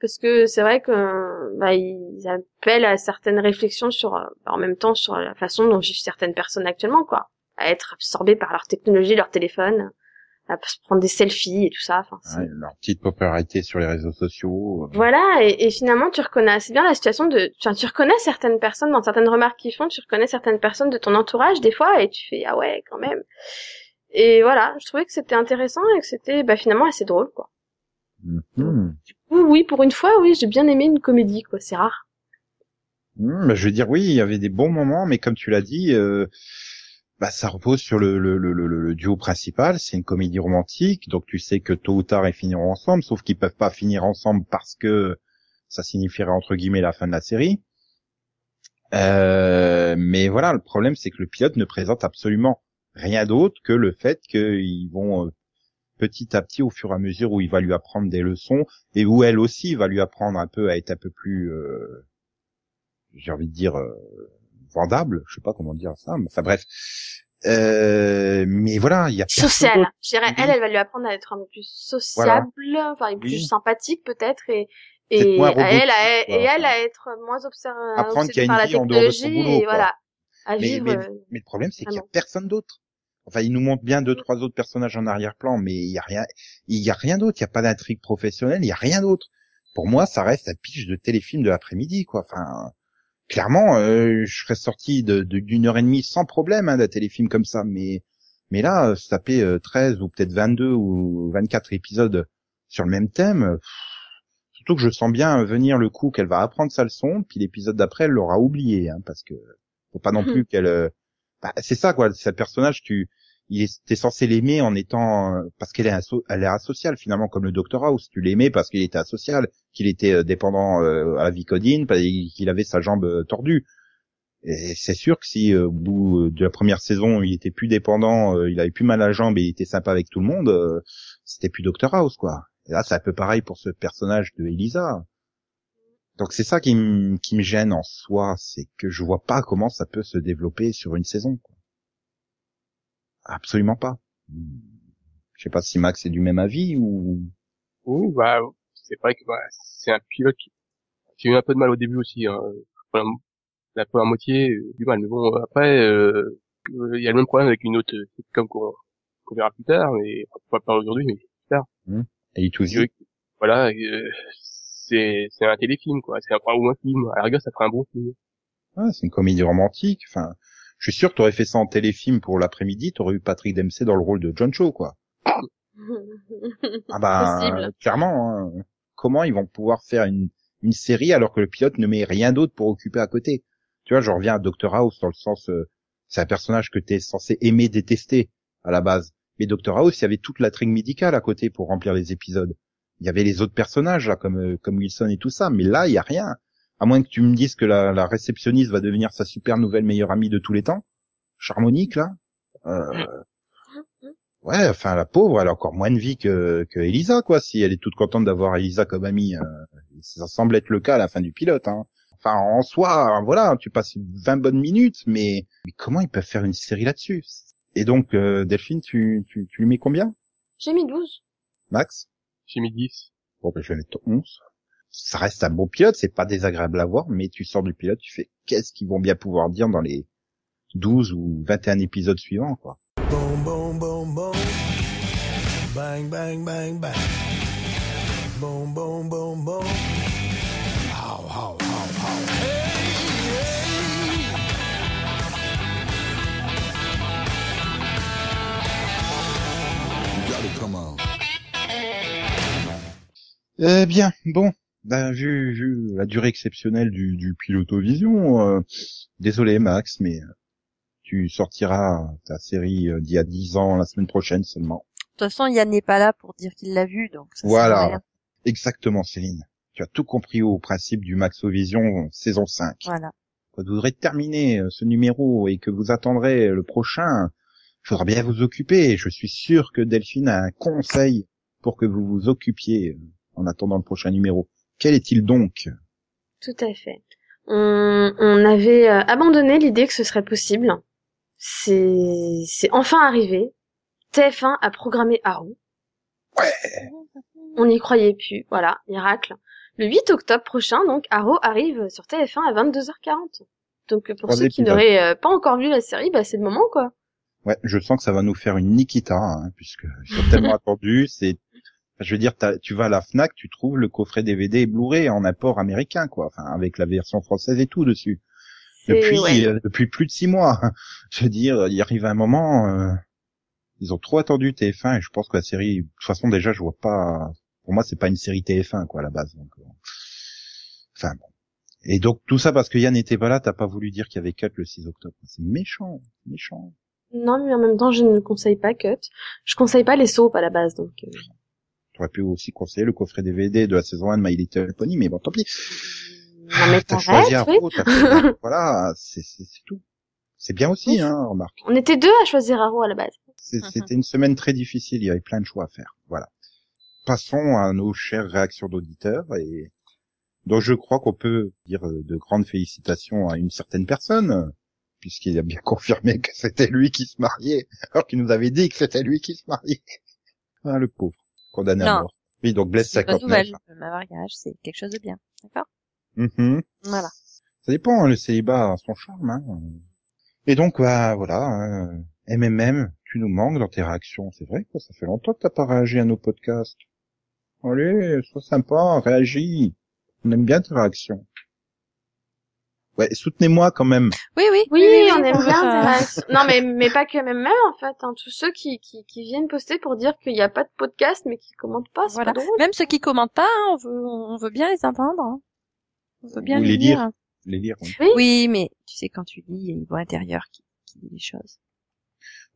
Parce que c'est vrai que, bah, ils appellent à certaines réflexions sur, euh, en même temps, sur la façon dont vivent certaines personnes actuellement, quoi. À être absorbées par leur technologie, leur téléphone à se prendre des selfies et tout ça. Enfin, Ouais, Leur petite popularité sur les réseaux sociaux. euh, Voilà, et, et finalement, tu reconnais assez bien la situation de, enfin, tu reconnais certaines personnes dans certaines remarques qu'ils font, tu reconnais certaines personnes de ton entourage des fois, et tu fais ah ouais quand même. Et voilà, je trouvais que c'était intéressant et que c'était bah, finalement assez drôle quoi. mhm. Oui, oui, pour une fois, oui, j'ai bien aimé une comédie quoi, c'est rare. Hmm, bah, je veux dire, oui, il y avait des bons moments, mais comme tu l'as dit, euh, bah, ça repose sur le, duo principal. C'est une comédie romantique, donc tu sais que tôt ou tard ils finiront ensemble, sauf qu'ils peuvent pas finir ensemble parce que ça signifierait entre guillemets la fin de la série. Euh, mais voilà, le problème c'est que le pilote ne présente absolument rien d'autre que le fait qu'ils vont euh, petit à petit, au fur et à mesure où il va lui apprendre des leçons et où elle aussi va lui apprendre un peu à être un peu plus euh, j'ai envie de dire euh, vendable, je sais pas comment dire ça, mais enfin bref. Euh, mais voilà, il y a personne Sociale. dirais, Oui. elle, elle va lui apprendre à être un peu plus sociable, enfin plus Oui. sympathique peut-être, et et à elle, à, et elle à être moins observ- Apprendre qu'il y a obsédée par une la technologie boulot, et voilà, à Mais, vivre. mais, euh, mais le problème, c'est qu'il y a personne d'autre. Enfin, il nous montre bien deux, trois autres personnages en arrière-plan, mais il y a rien, il y a rien d'autre. Il y a pas d'intrigue professionnelle, il y a rien d'autre. Pour moi, ça reste un pitch de téléfilm de l'après-midi, quoi. Enfin, clairement, euh, je serais sorti de, de- d'une heure et demie sans problème hein, d'un téléfilm comme ça, mais mais là, euh, se taper euh, 13 ou peut-être 22 ou 24 épisodes sur le même thème, euh, pff, surtout que je sens bien venir le coup qu'elle va apprendre sa leçon, puis l'épisode d'après, elle l'aura oublié, hein, parce que faut pas non plus qu'elle... euh, bah, c'est ça, quoi, c'est un personnage, tu... Il t'es censé l'aimer en étant euh, parce qu'elle est aso- elle est asociale finalement comme le Dr House tu l'aimais parce qu'il était asocial qu'il était euh, dépendant euh, à la Vicodine qu'il avait sa jambe tordue et c'est sûr que si au bout de la première saison, il était plus dépendant, il avait plus mal à la jambe et il était sympa avec tout le monde, c'était plus Dr House quoi. Et là, c'est un peu pareil pour ce personnage de Elisa. Donc c'est ça qui, me- qui me gêne en soi, c'est que je vois pas comment ça peut se développer sur une saison. Quoi. Absolument pas. Je sais pas si Max est du même avis ou. Oui, bah, c'est vrai que bah, c'est un pilote qui j'ai eu un peu de mal au début aussi. Hein. La, la première moitié, euh, du mal. Mais bon, après, euh, euh, il y a le même problème avec une autre sitcom qu'on qu'on verra plus tard, mais enfin, pas aujourd'hui, mais Et il tout Oui. voilà, euh, c'est c'est un téléfilm quoi. C'est un ou un film. À la rigueur, ça ferait un bon film. Ouais, c'est une comédie romantique. Enfin, je suis sûr que t'aurais fait ça en téléfilm pour l'après-midi, t'aurais eu Patrick Dempsey dans le rôle de John Cho, quoi. <laughs> Ah bah, Possible. clairement, hein. comment ils vont pouvoir faire une, une série alors que le pilote ne met rien d'autre pour occuper à côté? Tu vois, je reviens à Dr House dans le sens, euh, c'est un personnage que t'es censé aimer, détester à la base. Mais Dr House, il y avait toute la trigue médicale à côté pour remplir les épisodes. Il y avait les autres personnages là, comme euh, comme Wilson et tout ça, mais là, il y a rien. À moins que tu me dises que la, la réceptionniste va devenir sa super nouvelle meilleure amie de tous les temps, Charmonique là. Euh, Ouais, enfin la pauvre, elle a encore moins de vie que, que Elisa, quoi. Si elle est toute contente d'avoir Elisa comme amie, euh, ça semble être le cas à la fin du pilote. Hein. Enfin, en soi, voilà, tu passes 20 bonnes minutes, mais, mais comment ils peuvent faire une série là-dessus? Et donc, euh, Delphine, tu, tu, tu lui mets combien? J'ai mis 12. Max? J'ai mis 10. Bon, ben, je vais mettre 11. Ça reste un bon pilote, c'est pas désagréable à voir, mais tu sors du pilote, tu fais qu'est-ce qu'ils vont bien pouvoir dire dans les 12 ou 21 épisodes suivants, quoi. Boom, boom, boom, boom. Bang, bang, bang, bang. Boom, boom, boom, boom. How, how, how, how. Hey. Eh bien, bon. Ben, vu, vu la durée exceptionnelle du, du Pilotovision, euh, désolé Max, mais euh, tu sortiras ta série euh, d'il y a 10 ans la semaine prochaine seulement. De toute façon, Yann n'est pas là pour dire qu'il l'a vu, donc ça sert à Voilà, rien. exactement Céline. Tu as tout compris au principe du Maxovision saison 5. Voilà. Quand vous voudrez terminer euh, ce numéro et que vous attendrez le prochain, il faudra bien vous occuper. Je suis sûr que Delphine a un conseil pour que vous vous occupiez en attendant le prochain numéro. Quel est-il donc? Tout à fait. On, on avait euh, abandonné l'idée que ce serait possible. C'est, c'est enfin arrivé. TF1 a programmé Arrow. On n'y croyait plus. Voilà, miracle. Le 8 octobre prochain, donc, Arrow arrive sur TF1 à 22h40. Donc, pour Trois ceux qui n'auraient euh, pas encore vu la série, bah, c'est le moment, quoi. Ouais, je sens que ça va nous faire une Nikita, hein, puisque c'est tellement <laughs> attendu. C'est, je veux dire, tu vas à la Fnac, tu trouves le coffret DVD et Blu-ray en import américain, quoi. Enfin, avec la version française et tout dessus. Depuis, ouais. euh, depuis plus de six mois. <laughs> Je veux dire, il arrive un moment, euh, ils ont trop attendu TF1 et je pense que la série, de toute façon déjà, je vois pas. Pour moi, c'est pas une série TF1, quoi, à la base. Donc, euh, enfin bon. Et donc tout ça parce que Yann n'était pas là, t'as pas voulu dire qu'il y avait cut le 6 octobre. C'est méchant, méchant. Non, mais en même temps, je ne conseille pas Cut. Je conseille pas les soaps à la base, donc. J'aurais pu aussi conseiller le coffret DVD de la saison 1 de My Little Pony, mais bon, tant pis. Non, mais T'as choisi t'arrêtes, oui. Fait- voilà, c'est c'est- c'est tout. C'est bien aussi, Oui. hein, remarque. On était deux à choisir Arrow à la base. C'était une semaine très difficile, il y avait plein de choix à faire. Voilà. Passons à nos chères réactions d'auditeurs et dont je crois qu'on peut dire de grandes félicitations à une certaine personne, puisqu'il a bien <laughs> confirmé que c'était lui qui se mariait, alors qu'il nous avait dit que c'était lui qui se mariait. Ah, le pauvre, condamné à Non. mort. Oui, donc bonne 59. nouvelle. Le mariage, c'est quelque chose de bien. D'accord? Mhm. Voilà. Ça dépend, hein, le célibat a son charme. Hein. Et donc, bah, voilà, hein, MMM, tu nous manques dans tes réactions. C'est vrai, quoi, ça fait longtemps que t'as pas réagi à nos podcasts. Allez, sois sympa, réagis. On aime bien tes réactions. Ouais, soutenez-moi quand même. Oui, oui. Oui, on aime bien. Non, mais, mais pas que même même, en fait. Hein. Tous ceux qui, qui, qui viennent poster pour dire qu'il n'y a pas de podcast, mais qui commentent pas, c'est Voilà. pas drôle. Même ceux qui commentent pas, hein, on veut, on veut bien les entendre. hein. On veut bien Ou les les lire. lire. Les lire. oui. Oui. Oui, mais tu sais, quand tu lis, il y a une voix intérieure qui, qui dit les choses.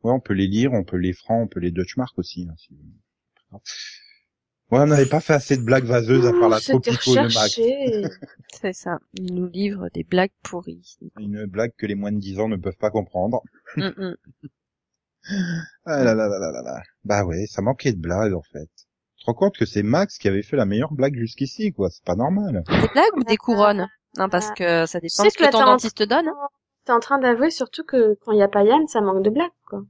Ouais, on peut les lire, on peut les francs, on peut les Dutchmark aussi. Hein, si... Ouais, on n'avait pas fait assez de blagues vaseuses à part la tropico de Max. C'est ça. Ils nous livrent des blagues pourries. Une blague que les moins de 10 ans ne peuvent pas comprendre. Mm, mm. Ah là là là là là là. Bah ouais, ça manquait de blagues en fait. Tu te rends compte que c'est Max qui avait fait la meilleure blague jusqu'ici, quoi. C'est pas normal. Des blagues ou des couronnes? Non, parce que ça dépend de ce que que ton dentiste te donne. hein. T'es en train d'avouer surtout que quand il n'y a pas Yann, ça manque de blagues, quoi.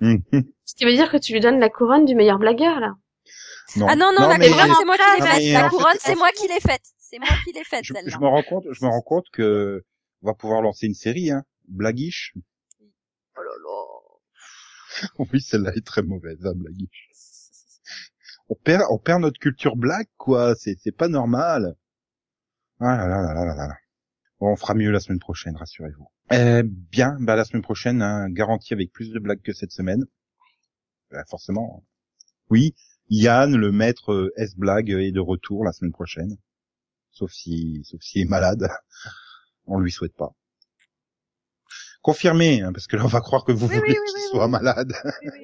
<laughs> Ce qui veut dire que tu lui donnes la couronne du meilleur blagueur, là. Non. Ah non, non, la mais couronne, c'est moi qui l'ai faite. La couronne, c'est moi qui l'ai faite. C'est moi qui l'ai faite, je, celle-là. je me rends compte, je me rends compte que on va pouvoir lancer une série, hein. Blaguiche. Oh là là. <laughs> oui, celle-là est très mauvaise, hein, Blaguiche. On perd, on perd notre culture blague, quoi. C'est, c'est pas normal. Ah là là là là là là. Bon, on fera mieux la semaine prochaine, rassurez-vous. Euh, bien, bah la semaine prochaine, hein, garantie avec plus de blagues que cette semaine. Bah, forcément. Oui, Yann, le maître euh, S-blague, est de retour la semaine prochaine. Sauf si, sauf s'il est malade. <laughs> On lui souhaite pas. Confirmé, hein, parce que là on va croire que vous Oui, voulez oui, oui, qu'il oui, soit oui. malade.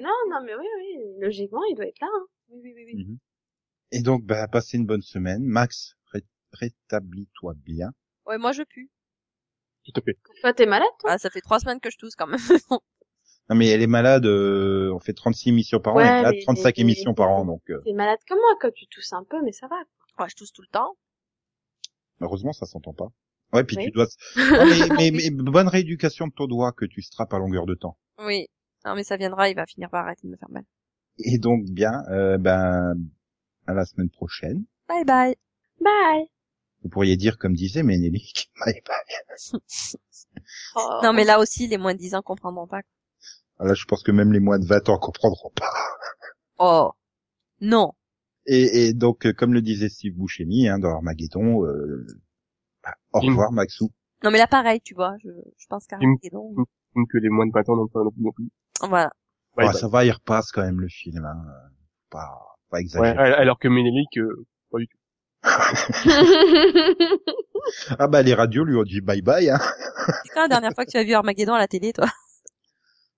Non, non, mais oui, oui. Logiquement, il doit être là. hein. Oui, oui, oui, oui. Mhm. Et donc, bah, passez une bonne semaine. Max, ré- rétablis-toi bien. Ouais, moi je pue. Tout à fait. Toi, t'es malade, toi? Ah, ça fait trois semaines que je tousse quand même. <laughs> Non, mais elle est malade, euh, on fait 36 émissions par an, Ouais, là, mais- 35 mais- émissions par an, donc, euh, T'es malade comme moi, quoi. Tu tousses un peu, mais ça va. Ouais, je tousse tout le temps. heureusement, ça s'entend pas. Ouais, puis Oui. tu dois, Non, mais, mais, <laughs> mais bonne rééducation de ton doigt que tu strappes à longueur de temps. Oui. Non, mais ça viendra, il va finir par arrêter de me faire mal. Et donc, bien, euh, ben, à la semaine prochaine. Bye bye. Bye. Vous pourriez dire, comme disait Ménélique, <laughs> bye bye. Oh. <laughs> Non, mais là aussi, les moins de 10 ans comprendront pas. Ah, Là, je pense que même les moins de 20 ans comprendront pas. Oh. Non. Et, et donc, euh, comme le disait Steve Buscemi, hein, dans Armageddon, euh, bah, au revoir, Maxou. Non, mais là, pareil, tu vois, je, je pense qu'Armageddon. Que les moins de 20 ans n'ont pas non plus. non plus. Voilà. Ouais, Ah, bah, ça va, il repasse quand même le film. Hein. Pas, pas ouais, exagéré. alors que Ménélique, euh, pas du tout. <laughs> Ah bah les radios lui ont dit bye bye. Hein. C'est quand la dernière fois que tu as vu Armageddon à la télé, toi?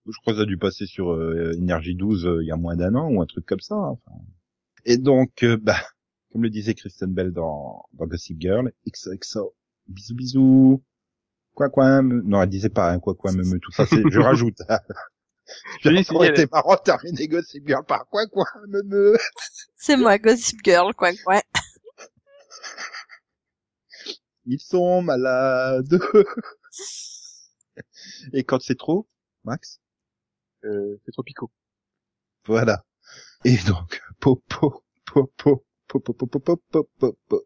Je crois que ça a dû passer sur euh, Énergie 12 euh, il y a moins d'un an ou un truc comme ça. enfin. Et donc, euh, bah, comme le disait Kristen Bell dans, dans Gossip Girl, XOXO, bisous bisous, quoi quoi, me- non elle disait pas hein, quoi quoi me me, tout ça, c'est, je <laughs> rajoute. <laughs> Été marrant de terminer Gossip Girl par quoi quoi me me. C'est moi, Gossip Girl, quoi, quoi. <laughs> Ils sont malades. Et quand c'est trop, Max, Euh, c'est trop picot. voilà. Et donc, popo, popo, popo, popo, popo, popo, popo,